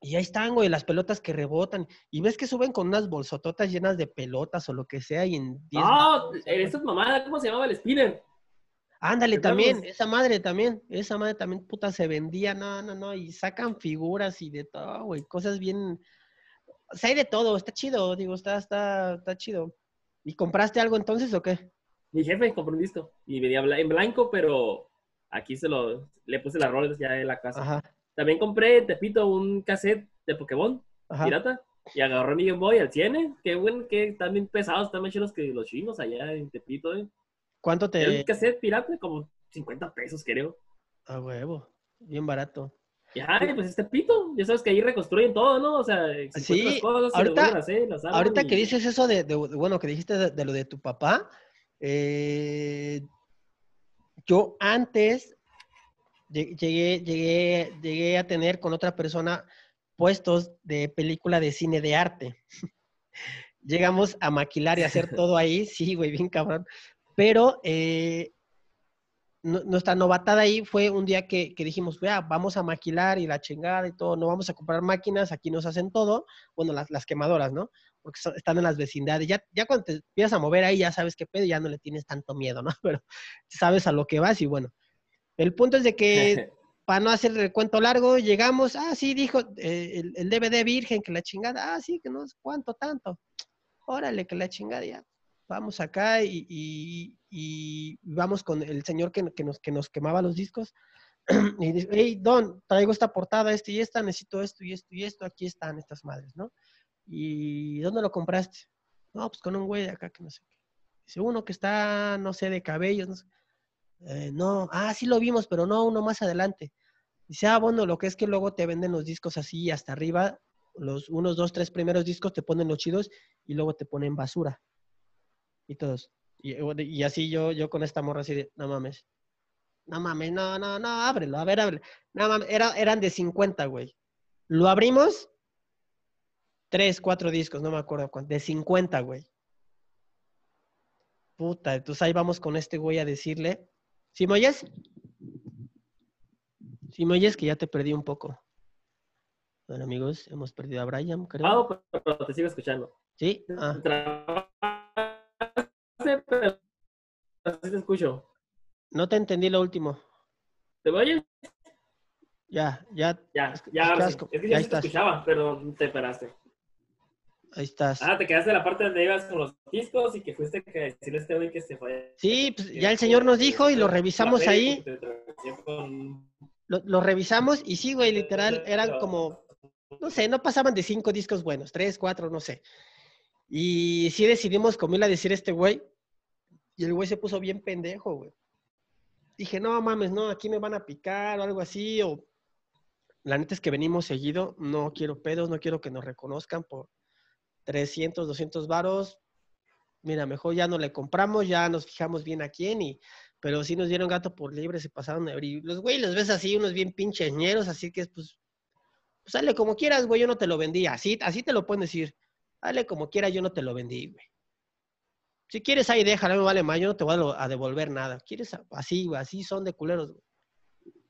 Y ahí están, güey, las pelotas que rebotan. Y ves que suben con unas bolsototas llenas de pelotas o lo que sea y en 10 Ah, varos, esa mamada, ¿cómo se llamaba el spinner? Ándale, ¿te también, esa madre también, esa madre también, puta, se vendía, no, no, no, y sacan figuras y de todo, güey, cosas bien, o sea, hay de todo, está chido, digo, está, está, está chido. ¿Y compraste algo entonces o qué? Mi jefe compró un disco y venía en blanco, pero aquí se lo, le puse las roles ya en la casa. Ajá, También compré, te pito, un cassette de Pokémon, ajá. pirata, y agarré mi Game Boy al 100, ¿eh? Qué bueno, que están bien pesados, están más chidos que los chinos allá en Tepito, ¿eh? ¿Cuánto te...? un cassette pirata, como 50 pesos, creo. A huevo, bien barato. Y ay, pues este pito, ya sabes que ahí reconstruyen todo, ¿no? O sea, se Sí, cosas, se ahorita- a hacer, Ahorita y- que dices eso de, de- bueno, que dijiste de, de lo de tu papá, eh, yo antes lle- llegué, llegué, llegué a tener con otra persona puestos de película de cine de arte. Llegamos a maquilar y hacer todo ahí, sí, güey, bien cabrón. Pero eh, nu- nuestra novatada ahí fue un día que, que dijimos, vea, vamos a maquilar y la chingada y todo, no vamos a comprar máquinas, aquí nos hacen todo, bueno, las, las quemadoras, ¿no? Porque están en las vecindades. Ya, ya cuando te empiezas a mover ahí, ya sabes qué pedo, ya no le tienes tanto miedo, ¿no? Pero sabes a lo que vas y bueno. El punto es de que, para no hacer el cuento largo, llegamos, ah, sí, dijo, eh, el, el DVD virgen, que la chingada, ah, sí, que no sé cuánto, tanto. Órale, que la chingada ya. Vamos acá y, y- y vamos con el señor que, que nos, que nos quemaba los discos. y dice, hey, Don, traigo esta portada, este y esta, necesito esto y esto y esto, aquí están estas madres, ¿no? ¿Y dónde lo compraste? No, pues con un güey de acá que no sé qué. Dice, uno que está, no sé, de cabellos, no sé. "Eh, no, ah, sí lo vimos, pero no, uno más adelante. Dice, ah, bueno, lo que es que luego te venden los discos así hasta arriba, los unos, dos, tres primeros discos te ponen los chidos y luego te ponen basura. Y todos. Y, así yo, yo con esta morra así de, no mames. No mames, no, no, no, ábrelo, a ver, ábrelo. No mames, era, eran de 50, güey. Lo abrimos, tres, cuatro discos, no me acuerdo cuánto, de 50, güey. Puta, entonces ahí vamos con este güey a decirle, ¿sí me oyes? ¿Sí me oyes? Que ya te perdí un poco. Bueno, amigos, hemos perdido a Brian, creo. Ah, pero te sigo escuchando. Sí, ah, pero así te escucho. no te entendí lo último. ¿Te oyes? Ya, ya, Ya, ya, es sí. que- ya ya sí te escuchaba, pero te esperaste. Ahí estás. Ah, te quedaste en la parte donde ibas con los discos y que fuiste a decirle a este güey que se fue. Sí, pues ya el señor nos dijo y lo revisamos ahí. Lo, lo revisamos y sí, güey, literal, eran como, no sé, no pasaban de cinco discos buenos, tres, cuatro, no sé. Y sí decidimos como a decir este güey. Y el güey se puso bien pendejo, güey. Dije, no mames, no, aquí me van a picar o algo así. O la neta es que venimos seguido, no quiero pedos, no quiero que nos reconozcan por 300, 200 varos. Mira, mejor ya no le compramos, ya nos fijamos bien a quién y pero sí nos dieron gato por libre, se pasaron de abrir. Los güey los ves así, unos bien pinches ñeros, así que pues, pues dale como quieras, güey, yo no te lo vendí. Así, así te lo pueden decir. Dale como quieras, yo no te lo vendí, güey. Si quieres ahí, déjalo, me vale más, yo no te voy a, devolver nada. ¿Quieres? Así, güey, así son de culeros.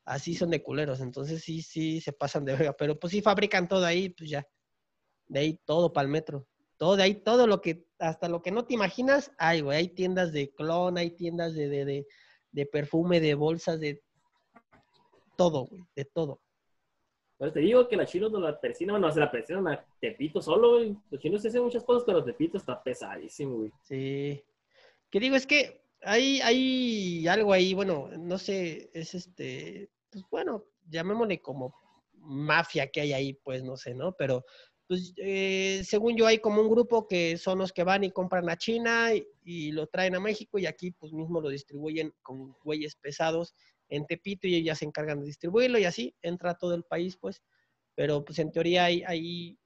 Así son de culeros, entonces sí, sí, se pasan de verga. Pero pues sí fabrican todo ahí, pues ya. De ahí todo para el metro. Todo de ahí, todo lo que, hasta lo que no te imaginas, hay, güey. Hay tiendas de clon, hay tiendas de, de, de, de perfume, de bolsas, de todo, güey, de todo. Pero te digo que la chinos no la persinan, bueno, se la persinan a Tepito solo, güey. Los chinos hacen muchas cosas, pero Tepito está pesadísimo, güey. Sí. Que digo, es que hay, hay algo ahí, bueno, no sé, es este, pues bueno, llamémosle como mafia que hay ahí, pues no sé, ¿no? Pero, pues, eh, según yo, hay como un grupo que son los que van y compran a China y, lo traen a México y aquí, pues mismo lo distribuyen con güeyes pesados en Tepito y ellos ya se encargan de distribuirlo y así entra todo el país, pues. Pero, pues, en teoría hay, hay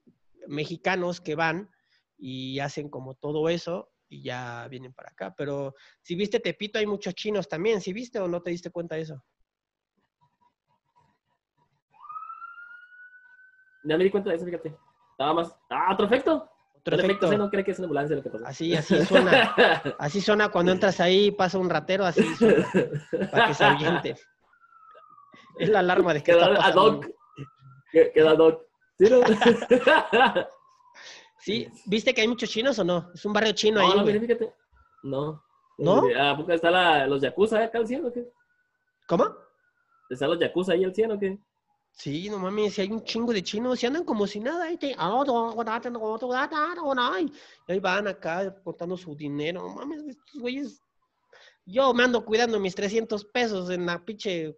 mexicanos que van y hacen como todo eso y ya vienen para acá. Pero si viste Tepito, hay muchos chinos también. ¿Sí viste o no te diste cuenta de eso? Ya me di cuenta de eso, fíjate. Estaba más. ¡Ah, otro efecto! Otro El efecto efecto. no cree que es una ambulancia lo que pasó. Así, así suena. Así suena cuando entras ahí, pasa un ratero, así suena. Para que se ahuyente. Es la alarma de que Queda está pasando. Queda ad hoc. ¿Sí, no? Sí, ¿viste que hay muchos chinos o no? Es un barrio chino ahí. No, mire, fíjate. No. ¿No? ¿A poco está la, los yakuza acá al cielo o qué? ¿Cómo? ¿Están los yakuza ahí al cielo o qué? Sí, no mames, si hay un chingo de chinos, y andan como si nada. ahí te- Y ahí van acá contando su dinero. No mames, estos güeyes. Yo me ando cuidando mis 300 pesos en la pinche.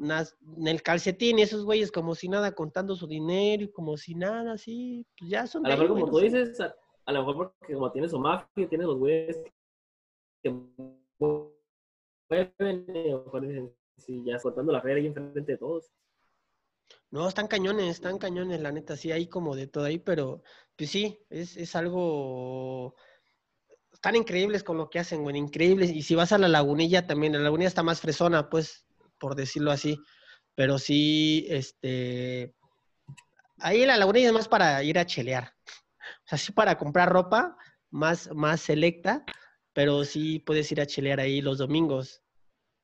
En el calcetín, y esos güeyes como si nada contando su dinero y como si nada, así. Pues ya son A lo mejor, como tú dices, a, a lo mejor porque como tiene su mafia, tiene los güeyes que mueven, mejor dicen, sí, ya soltando la feria ahí enfrente de todos. No, están cañones, están cañones, la neta, sí, hay como de todo ahí, pero pues sí, es, es algo... Están increíbles con lo que hacen, güey, increíbles. Y si vas a la lagunilla también, la lagunilla está más fresona, pues, por decirlo así. Pero sí, este... Ahí la lagunilla es más para ir a chelear. O sea, sí para comprar ropa, más, más selecta, pero sí puedes ir a chelear ahí los domingos.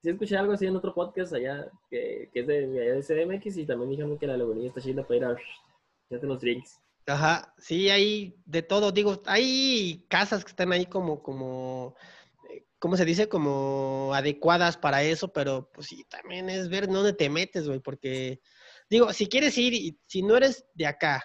Sí escuché algo así en otro podcast allá, que, que es de, allá de CDMX, y también dijeron que la lagunilla está chida para ir a echarte unos drinks. Ajá, sí, hay de todo. Digo, hay casas que están ahí como, como, ¿cómo se dice? Como adecuadas para eso, pero pues sí, también es ver dónde te metes, güey, porque, digo, si quieres ir y si no eres de acá,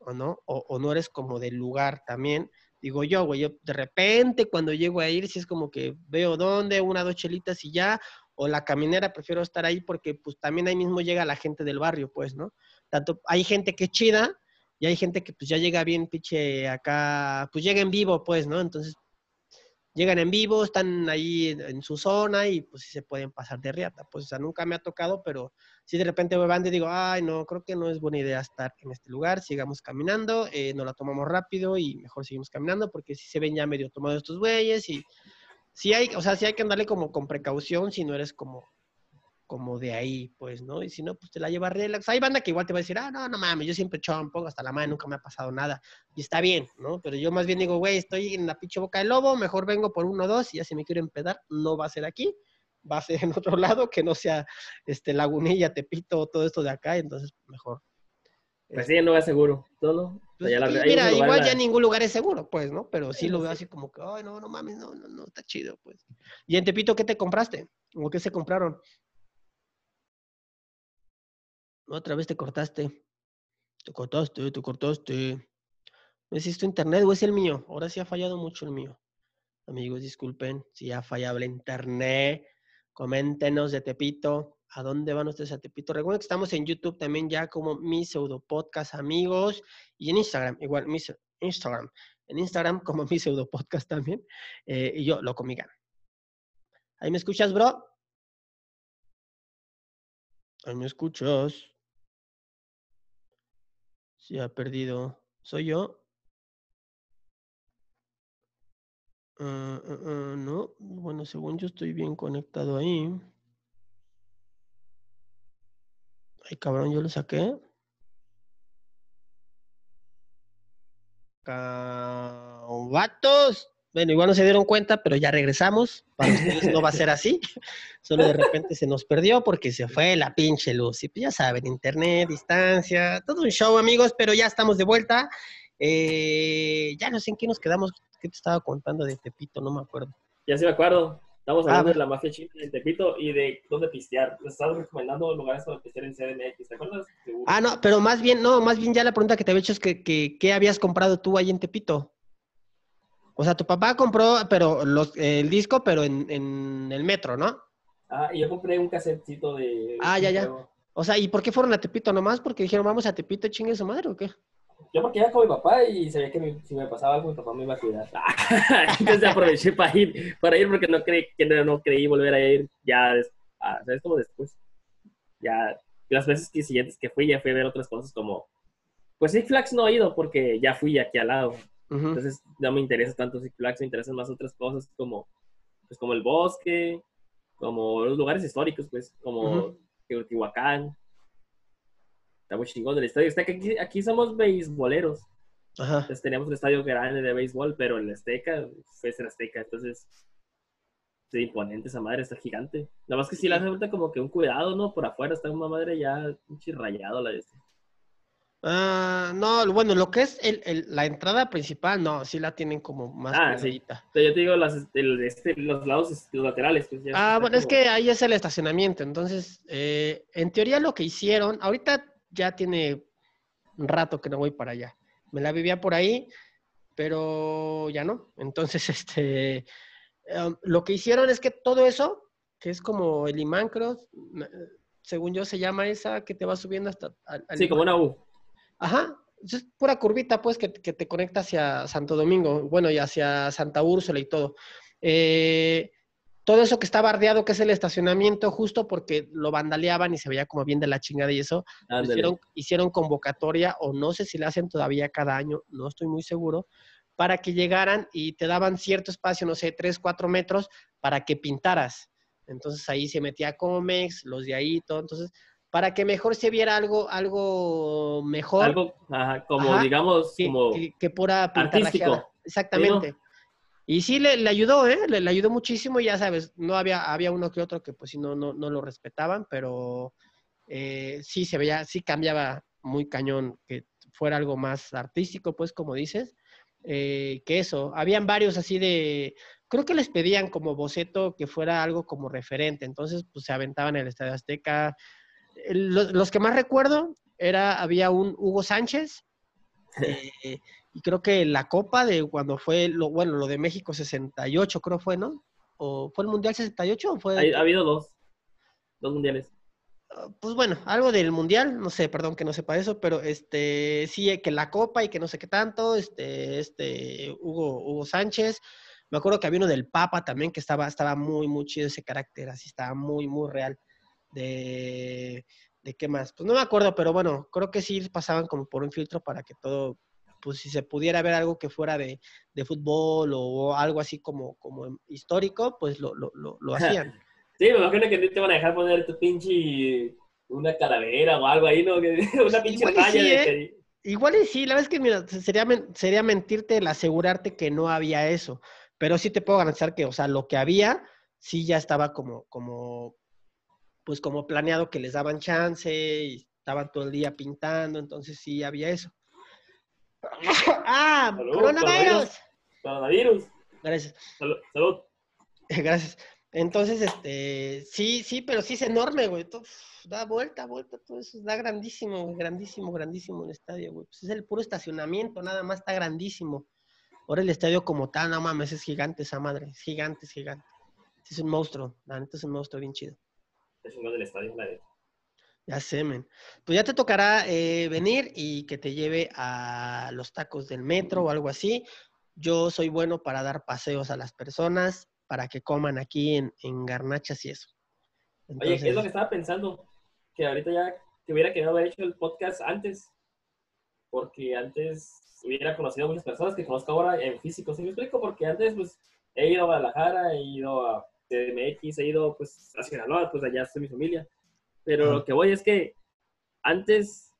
o no, o no eres como del lugar también, digo yo, güey, yo de repente cuando llego a ir, si es como que veo dónde, una, dos chelitas y ya, o la caminera, prefiero estar ahí porque pues también ahí mismo llega la gente del barrio, pues, ¿no? Tanto hay gente que es chida y hay gente que pues ya llega bien pinche acá, pues llega en vivo, pues, ¿no? Entonces, llegan en vivo, están ahí en, su zona y pues sí se pueden pasar de riata. Pues, o sea, nunca me ha tocado, pero si de repente me van y digo, ay, no, creo que no es buena idea estar en este lugar, sigamos caminando, eh, nos la tomamos rápido y mejor seguimos caminando porque si se ven ya medio tomados estos güeyes y sí hay, o sea, sí hay que andarle como con precaución si no eres como como de ahí, pues, ¿no? Y si no, pues te la llevas relax. Hay banda que igual te va a decir, ah, no, no mames, yo siempre chon, pongo hasta la mano, nunca me ha pasado nada. Y está bien, ¿no? Pero yo más bien digo, güey, estoy en la pinche boca del lobo, mejor vengo por uno o dos y ya si me quiero empedar, no va a ser aquí, va a ser en otro lado, que no sea este Lagunilla, Tepito, todo esto de acá, entonces mejor. Pues sí, no es seguro, ¿no? no? Pues, Allá la- mira, igual lugares ya la- ningún lugar es seguro, pues, ¿no? Pero sí Sí, lo veo sí. así como que, ay, no, no mames, no, no, no, está chido, pues. ¿Y en Tepito qué te compraste? ¿O qué se compraron? Otra vez te cortaste. Te cortaste, te cortaste. No es tu internet o es el mío. Ahora sí ha fallado mucho el mío. Amigos, disculpen si ha fallado el internet. Coméntenos de Tepito. ¿A dónde van ustedes a Tepito? Recuerden que estamos en YouTube también ya como mi pseudo podcast, amigos. Y en Instagram, igual, mi Instagram. En Instagram como mi pseudo podcast también. Eh, y yo, Loco Migan. ¿Ahí me escuchas, bro? Ahí me escuchas. Se ha perdido. ¿Soy yo? Ah, ah, ah, no, bueno, según yo estoy bien conectado ahí. Ay, cabrón, yo lo saqué. Vatos. Bueno, igual no se dieron cuenta, pero ya regresamos. Para ustedes no va a ser así. Solo de repente se nos perdió porque se fue la pinche luz. Y pues ya saben, internet, distancia, todo un show, amigos, pero ya estamos de vuelta. Eh, ya no sé en qué nos quedamos. ¿Qué te estaba contando de Tepito? No me acuerdo. Ya sí me acuerdo. Estamos Ah, hablando bueno. de la mafia china en Tepito y de dónde pistear. Les estaba recomendando lugares para pistear en CDMX, ¿te acuerdas? Seguro. Ah, no, pero más bien, no, más bien ya la pregunta que te había hecho es que, que, ¿qué habías comprado tú ahí en Tepito? O sea, tu papá compró, pero los, el disco, pero en, en el metro, ¿no? Ah, y yo compré un casetcito de... Ah, ya, ya. O sea, ¿y por qué fueron a Tepito nomás? Porque dijeron, vamos a Tepito, chingue su madre, ¿o qué? Yo porque iba con mi papá y sabía que mi- si me pasaba algo, mi papá me iba a cuidar. Entonces aproveché para ir, para ir porque no creí, que no, no creí volver a ir ya, ah, ¿sabes? Como después. Ya, las veces que siguientes que fui, ya fui a ver otras cosas como... Pues Six Flags no he ido porque ya fui aquí al lado. Entonces no me interesa tanto Six Flags, me interesan más otras cosas como, pues, como el bosque, como los lugares históricos, pues, como. Teotihuacán. Está muy chingón el estadio. Está que aquí, aquí somos beisboleros. Ajá. Entonces teníamos un estadio grande de béisbol, pero el Azteca fue el Azteca. Entonces, Sí, imponente esa madre, está gigante. Nada más que sí le hace falta como que un cuidado, ¿no? Por afuera está una madre ya un chirrayado la de este. Ah, no, bueno, lo que es el, el- la entrada principal, no, sí la tienen como más Ah, sí. yo te digo las, el- este, los lados, este, los laterales. Pues, ya Ah, bueno, es que ahí es el estacionamiento. Entonces, eh, en teoría lo que hicieron, ahorita ya tiene un rato que no voy para allá. Me la vivía por ahí, pero ya no. Entonces, este, em, lo que hicieron es que todo eso, que es como el imán, creo, según yo se llama esa, que te va subiendo hasta... al- al Sí, como una U. Ajá, es pura curvita, pues, que, que te conecta hacia Santo Domingo, bueno, y hacia Santa Úrsula y todo. Eh, todo eso que está bardeado, que es el estacionamiento, justo porque lo vandaleaban y se veía como bien de la chingada y eso, Ándale. hicieron, hicieron convocatoria, o no sé si la hacen todavía cada año, no estoy muy seguro, para que llegaran y te daban cierto espacio, no sé, tres, cuatro metros, para que pintaras. Entonces ahí se metía Comex, los de ahí, todo. Entonces, para que mejor se viera algo, algo mejor Algo, ajá, como Ajá, digamos, que, como... que- que pura artístico. Exactamente. Y sí le, le ayudó, ¿eh? Le, le ayudó muchísimo y ya sabes, no había, había uno que otro que pues sí no, no, no lo respetaban, pero eh, sí se veía, sí cambiaba muy cañón que fuera algo más artístico, pues como dices, eh, que eso. Habían varios así de, creo que les pedían como boceto que fuera algo como referente, entonces pues se aventaban en el Estadio Azteca. Los, los que más recuerdo era, había un Hugo Sánchez, eh, y creo que la Copa de cuando fue, lo, bueno, lo de México 68 creo fue, ¿no? ¿O fue el Mundial 68 o fue? Ha, ha habido dos, dos mundiales. Ah, Pues bueno, algo del Mundial, no sé, perdón que no sepa eso, pero este, sí, que la Copa y que no sé qué tanto, este, este, Hugo, Hugo Sánchez. Me acuerdo que había uno del Papa también que estaba, estaba muy, muy chido ese carácter, así estaba muy, muy real. De, ¿de qué más? Pues no me acuerdo, pero bueno, creo que sí pasaban como por un filtro para que todo, pues si se pudiera ver algo que fuera de, de fútbol o algo así como, como histórico, pues lo, lo, lo, lo hacían. Sí, me imagino que te van a dejar poner tu pinche una calavera o algo ahí, ¿no? Una pinche Igual sí, de ¿eh? Igual y sí, la verdad es que mira, sería, sería mentirte el asegurarte que no había eso, pero sí te puedo garantizar que, o sea, lo que había, sí ya estaba como, como, pues como planeado que les daban chance y estaban todo el día pintando, entonces sí había eso. ¡Ah! Salud, ¡Coronavirus! Coronavirus. Gracias, Salud. salud. gracias. Entonces, este, sí, sí, pero sí es enorme, güey. todo, Da vuelta, vuelta, todo eso. Da grandísimo, güey, grandísimo, grandísimo el estadio, güey. Pues es el puro estacionamiento, nada más está grandísimo. Ahora el estadio como tal, no mames, es gigante esa madre. Es gigante, es gigante. Es un monstruo. La neta es un monstruo bien chido. Es chingón del estadio, la. Ya sé, men. Pues ya te tocará eh, venir y que te lleve a los tacos del metro o algo así. Yo soy bueno para dar paseos a las personas, para que coman aquí en, en garnachas y eso. Oye, ¿qué es lo que estaba pensando? Que ahorita ya te hubiera querido haber hecho el podcast antes. Porque antes hubiera conocido a muchas personas que conozco ahora en físico. ¿Sí me explico? Porque antes, pues, he ido a Guadalajara, he ido a CDMX, he ido, pues, a Sinaloa, pues allá está mi familia. Pero lo que voy es que antes,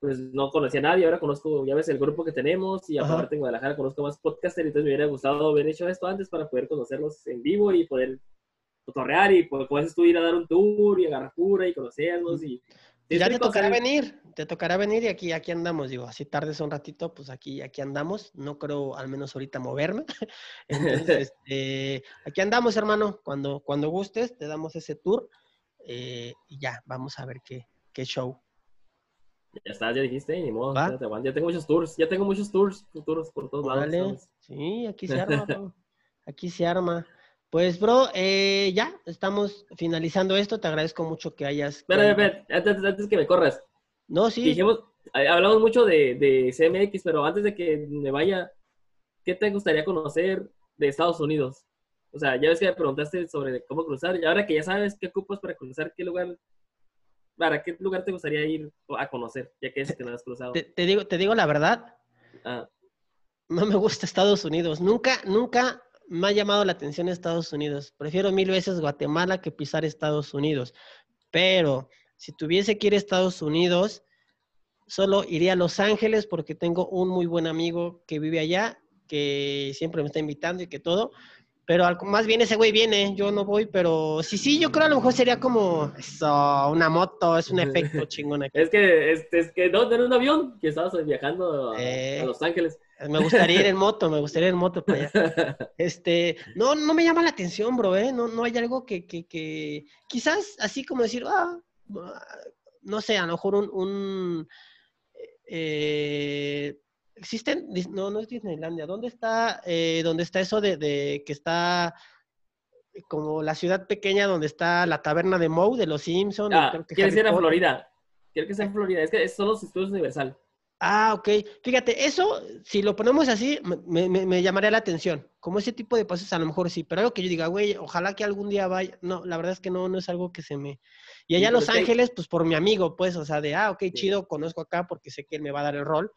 pues, no conocía a nadie. Ahora conozco, ya ves, el grupo que tenemos. Y aparte en Guadalajara conozco más podcasters. Entonces me hubiera gustado haber hecho esto antes para poder conocerlos en vivo y poder cotorrear y pues, dices tú ir a dar un tour y agarrar cura y conocernos y... ya te tocará venir, te tocará venir y aquí, aquí andamos, digo, así tardes un ratito, pues aquí, aquí andamos. No creo, al menos ahorita, moverme. Entonces, este, aquí andamos, hermano. Cuando, cuando gustes, te damos ese tour eh, y ya, vamos a ver qué, qué show. Ya estás, ya dijiste, ni modo, ¿Va? ya, tengo muchos tours, ya tengo muchos tours futuros por todos lados. Sí, aquí se arma. Aquí se arma. Pues, bro, eh, ya estamos finalizando esto. Te agradezco mucho que hayas. Espera, espera, antes, antes que me corras. No, sí. Dijimos, eh, hablamos mucho de, de CMX, pero antes de que me vaya, ¿qué te gustaría conocer de Estados Unidos? O sea, ya ves que me preguntaste sobre cómo cruzar, y ahora que ya sabes qué ocupas para cruzar, ¿qué lugar, para qué lugar te gustaría ir a conocer, ya que es que no has cruzado? Te, te digo, te digo la verdad. Ah, No me gusta Estados Unidos. Nunca, nunca me ha llamado la atención Estados Unidos. Prefiero mil veces Guatemala que pisar Estados Unidos. Pero si tuviese que ir a Estados Unidos, solo iría a Los Ángeles porque tengo un muy buen amigo que vive allá, que siempre me está invitando y que todo. Pero al- más bien ese güey viene, yo no voy, pero sí, sí, yo creo a lo mejor sería como eso, una moto, es un efecto chingón aquí. Es que, es, es que no, tener un avión que estabas viajando a, Eh. a Los Ángeles. Me gustaría ir en moto, me gustaría ir en moto para allá. Este, no, no me llama la atención, bro, ¿eh? No, no hay algo que, que, que, quizás así como decir, ah, no sé, a lo mejor un, un eh, existen, no, no es Disneylandia, ¿dónde está, eh, dónde está eso de, de que está como la ciudad pequeña donde está la taberna de Moe de los Simpsons? Ah, creo que quiere Harry en? Florida. Quiero que sea en Florida. Es que son los estudios Universal. Ah, ok. Fíjate, eso, si lo ponemos así, me, me- me llamaría la atención. Como ese tipo de pasos, a lo mejor sí, pero algo que yo diga, güey, ojalá que algún día vaya. No, la verdad es que no, no es algo que se me. Y allá en Los Ángeles, pues por mi amigo, pues, o sea, de, ah, ok, Sí. chido, conozco acá porque sé que él me va a dar el rol,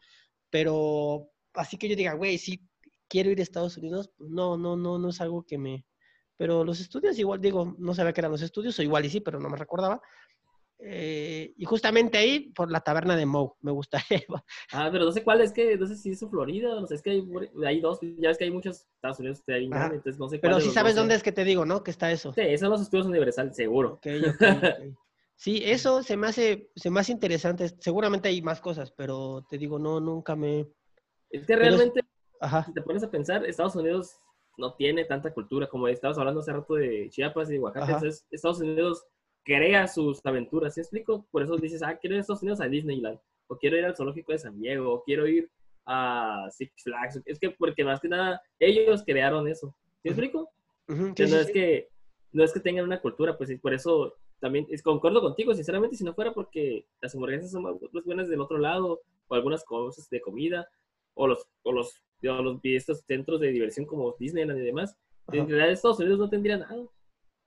pero así que yo diga, güey, sí, quiero ir a Estados Unidos, no, no, no, no es algo que me. Pero los estudios, igual digo, no sabía que eran los estudios, o igual y sí, pero no me recordaba. Eh, y justamente ahí, por la taberna de Moe, me gustaría. Ah, pero no sé cuál es que, no sé si es en Florida, no sé, es que hay, hay dos, ya es que hay muchos Estados Unidos, hay entonces no sé Pero sí sabes dónde es. que te digo, ¿no? Que está eso. Sí, esos son los estudios Universal, seguro. Sí, eso se me hace, se me hace interesante. Seguramente hay más cosas, pero te digo, no, nunca me. Es que es- realmente, Ajá. si te pones a pensar, Estados Unidos no tiene tanta cultura, como estabas hablando hace rato de Chiapas y de Oaxaca, entonces Estados Unidos crea sus aventuras, ¿sí explico? Por eso dices, ah, quiero ir a Estados Unidos a Disneyland, o quiero ir al zoológico de San Diego, o quiero ir a Six Flags, es que porque más que nada ellos crearon eso, ¿sí explico? Sí, no sí, es sí. que no es que tengan una cultura, pues y por eso también es, concuerdo contigo, sinceramente, si no fuera porque las hamburguesas son más buenas del otro lado, o algunas cosas de comida, o los, o los, o los estos centros de diversión como Disneyland y demás, en realidad Estados Unidos no tendría nada.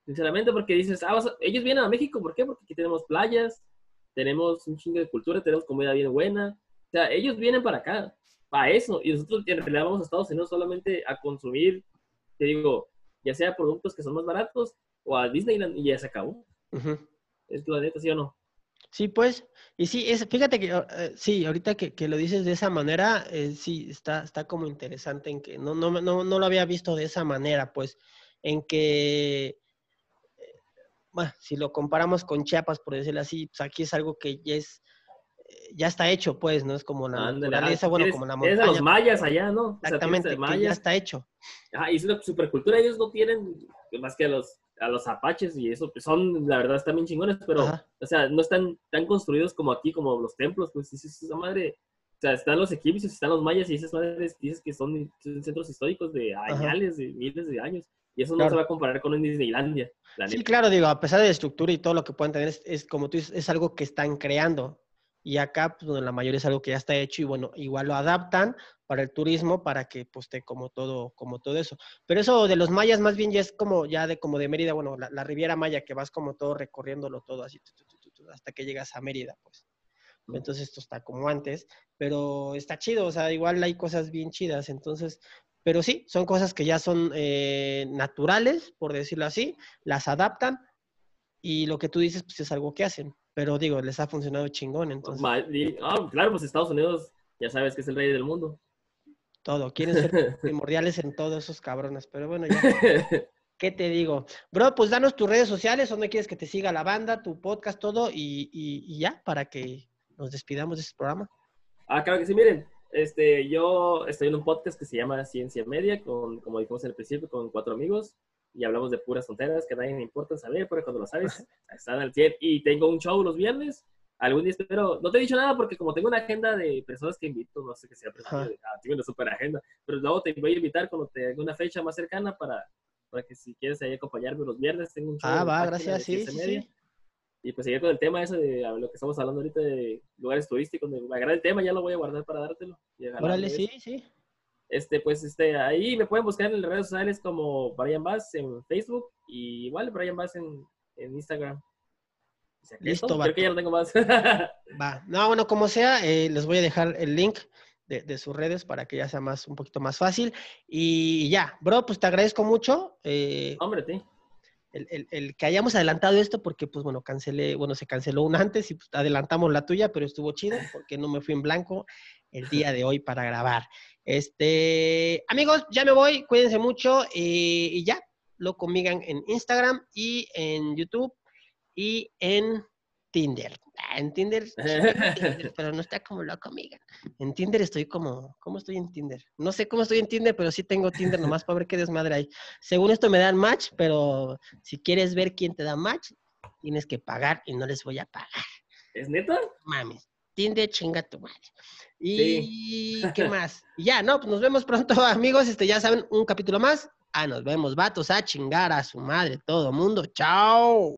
Sinceramente, porque dices, ah, ellos vienen a México, ¿por qué? Porque aquí tenemos playas, tenemos un chingo de cultura, tenemos comida bien buena. O sea, ellos vienen para acá, para eso, y nosotros en realidad vamos a Estados Unidos solamente a consumir, te digo, ya sea productos que son más baratos o a Disneyland y ya se acabó. Es la neta, ¿sí o no? Sí, pues, y sí, es, fíjate que, eh, sí, ahorita que, que lo dices de esa manera, eh, sí, está, está como interesante en que no, no, no, no lo había visto de esa manera, pues, en que, bueno, si lo comparamos con Chiapas, por decirlo así, pues aquí es algo que ya es, eh, ya está hecho, pues, ¿no? Es como la Ándale, ah, naturaleza, bueno, como la tienes a los montaña. mayas allá, ¿no? O sea, tienes Exactamente, que ya está hecho. Ah, y es una supercultura, ellos no tienen más que a los, a los apaches y eso, pues son, la verdad, están bien chingones, pero, Ajá. o sea, no están tan construidos como aquí, como los templos, pues dices, esa madre, o sea, están los egipcios, están los mayas y esas madres dices que son, son centros históricos de añales, de miles de años, y eso no Claro. se va a comparar con un Disneylandia, la Sí, neta. claro, digo, a pesar de la estructura y todo lo que puedan tener, es, es como tú dices, es algo que están creando. Y acá, pues, la mayoría es algo que ya está hecho y bueno, igual lo adaptan para el turismo para que pues esté como todo, como todo eso. Pero eso de los mayas más bien ya es como ya de como de Mérida, bueno, la, la Riviera Maya, que vas como todo recorriéndolo todo así hasta que llegas a Mérida, pues. Entonces esto está como antes, pero está chido, o sea, igual hay cosas bien chidas, entonces, pero sí, son cosas que ya son eh, naturales, por decirlo así, las adaptan y lo que tú dices, pues es algo que hacen. Pero digo, les ha funcionado chingón, entonces ah, claro, pues Estados Unidos, ya sabes que es el rey del mundo. todo, quieren ser primordiales en todos esos cabrones. Pero bueno, ya, ¿qué te digo? Bro, pues danos tus redes sociales, donde quieres que te siga la banda, tu podcast, todo, y, y- y ya, para que nos despidamos de este programa. Ah, claro que sí, miren, este, yo estoy en un podcast que se llama Ciencia Media, con, como dijimos en el principio, con cuatro amigos, y hablamos de puras tonteras que a nadie le importa saber, pero cuando lo sabes, están al 100. Y tengo un show los viernes, algún día espero, no te he dicho nada porque como tengo una agenda de personas que invito, no sé qué sea, pero ah, tengo una super agenda, pero luego te voy a invitar cuando tenga una fecha más cercana para, para que si quieres ahí acompañarme los viernes, tengo un show. Ah, en la va, gracias, sí, sí, sí. Y pues seguir con el tema ese de lo que estamos hablando ahorita de lugares turísticos. Me agrada el tema, ya lo voy a guardar para dártelo. Órale, sí, sí. Este, pues este, ahí me pueden buscar en las redes sociales como Brian Bass en Facebook y igual Brian Bass en, en Instagram. O sea, que Listo, es todo, vato. Creo que ya lo tengo más. Va. No, bueno, como sea, eh, les voy a dejar el link de, de sus redes para que ya sea más, un poquito más fácil. Y ya, bro, pues te agradezco mucho. eh, Hombre, sí. El, el- el que hayamos adelantado esto porque, pues bueno, cancelé, bueno, se canceló una antes y pues, adelantamos la tuya, pero estuvo chido porque no me fui en blanco el día de hoy para grabar. Este, amigos, ya me voy, cuídense mucho eh, y ya, lo conmigan en Instagram y en YouTube y en Tinder. Ah, en Tinder, sí, en Tinder, pero no está como loco, amiga. En Tinder estoy como, ¿cómo estoy en Tinder? No sé cómo estoy en Tinder, pero sí tengo Tinder nomás para ver qué desmadre hay. Según esto me dan match, pero si quieres ver quién te da match, tienes que pagar y no les voy a pagar. ¿Es neta? Mames. Tinder, chinga tu madre. Y qué más. Ya, no, pues nos vemos pronto, amigos. Este, ya saben, un capítulo más. Ah, nos vemos, vatos, a chingar a su madre, todo mundo. Chao.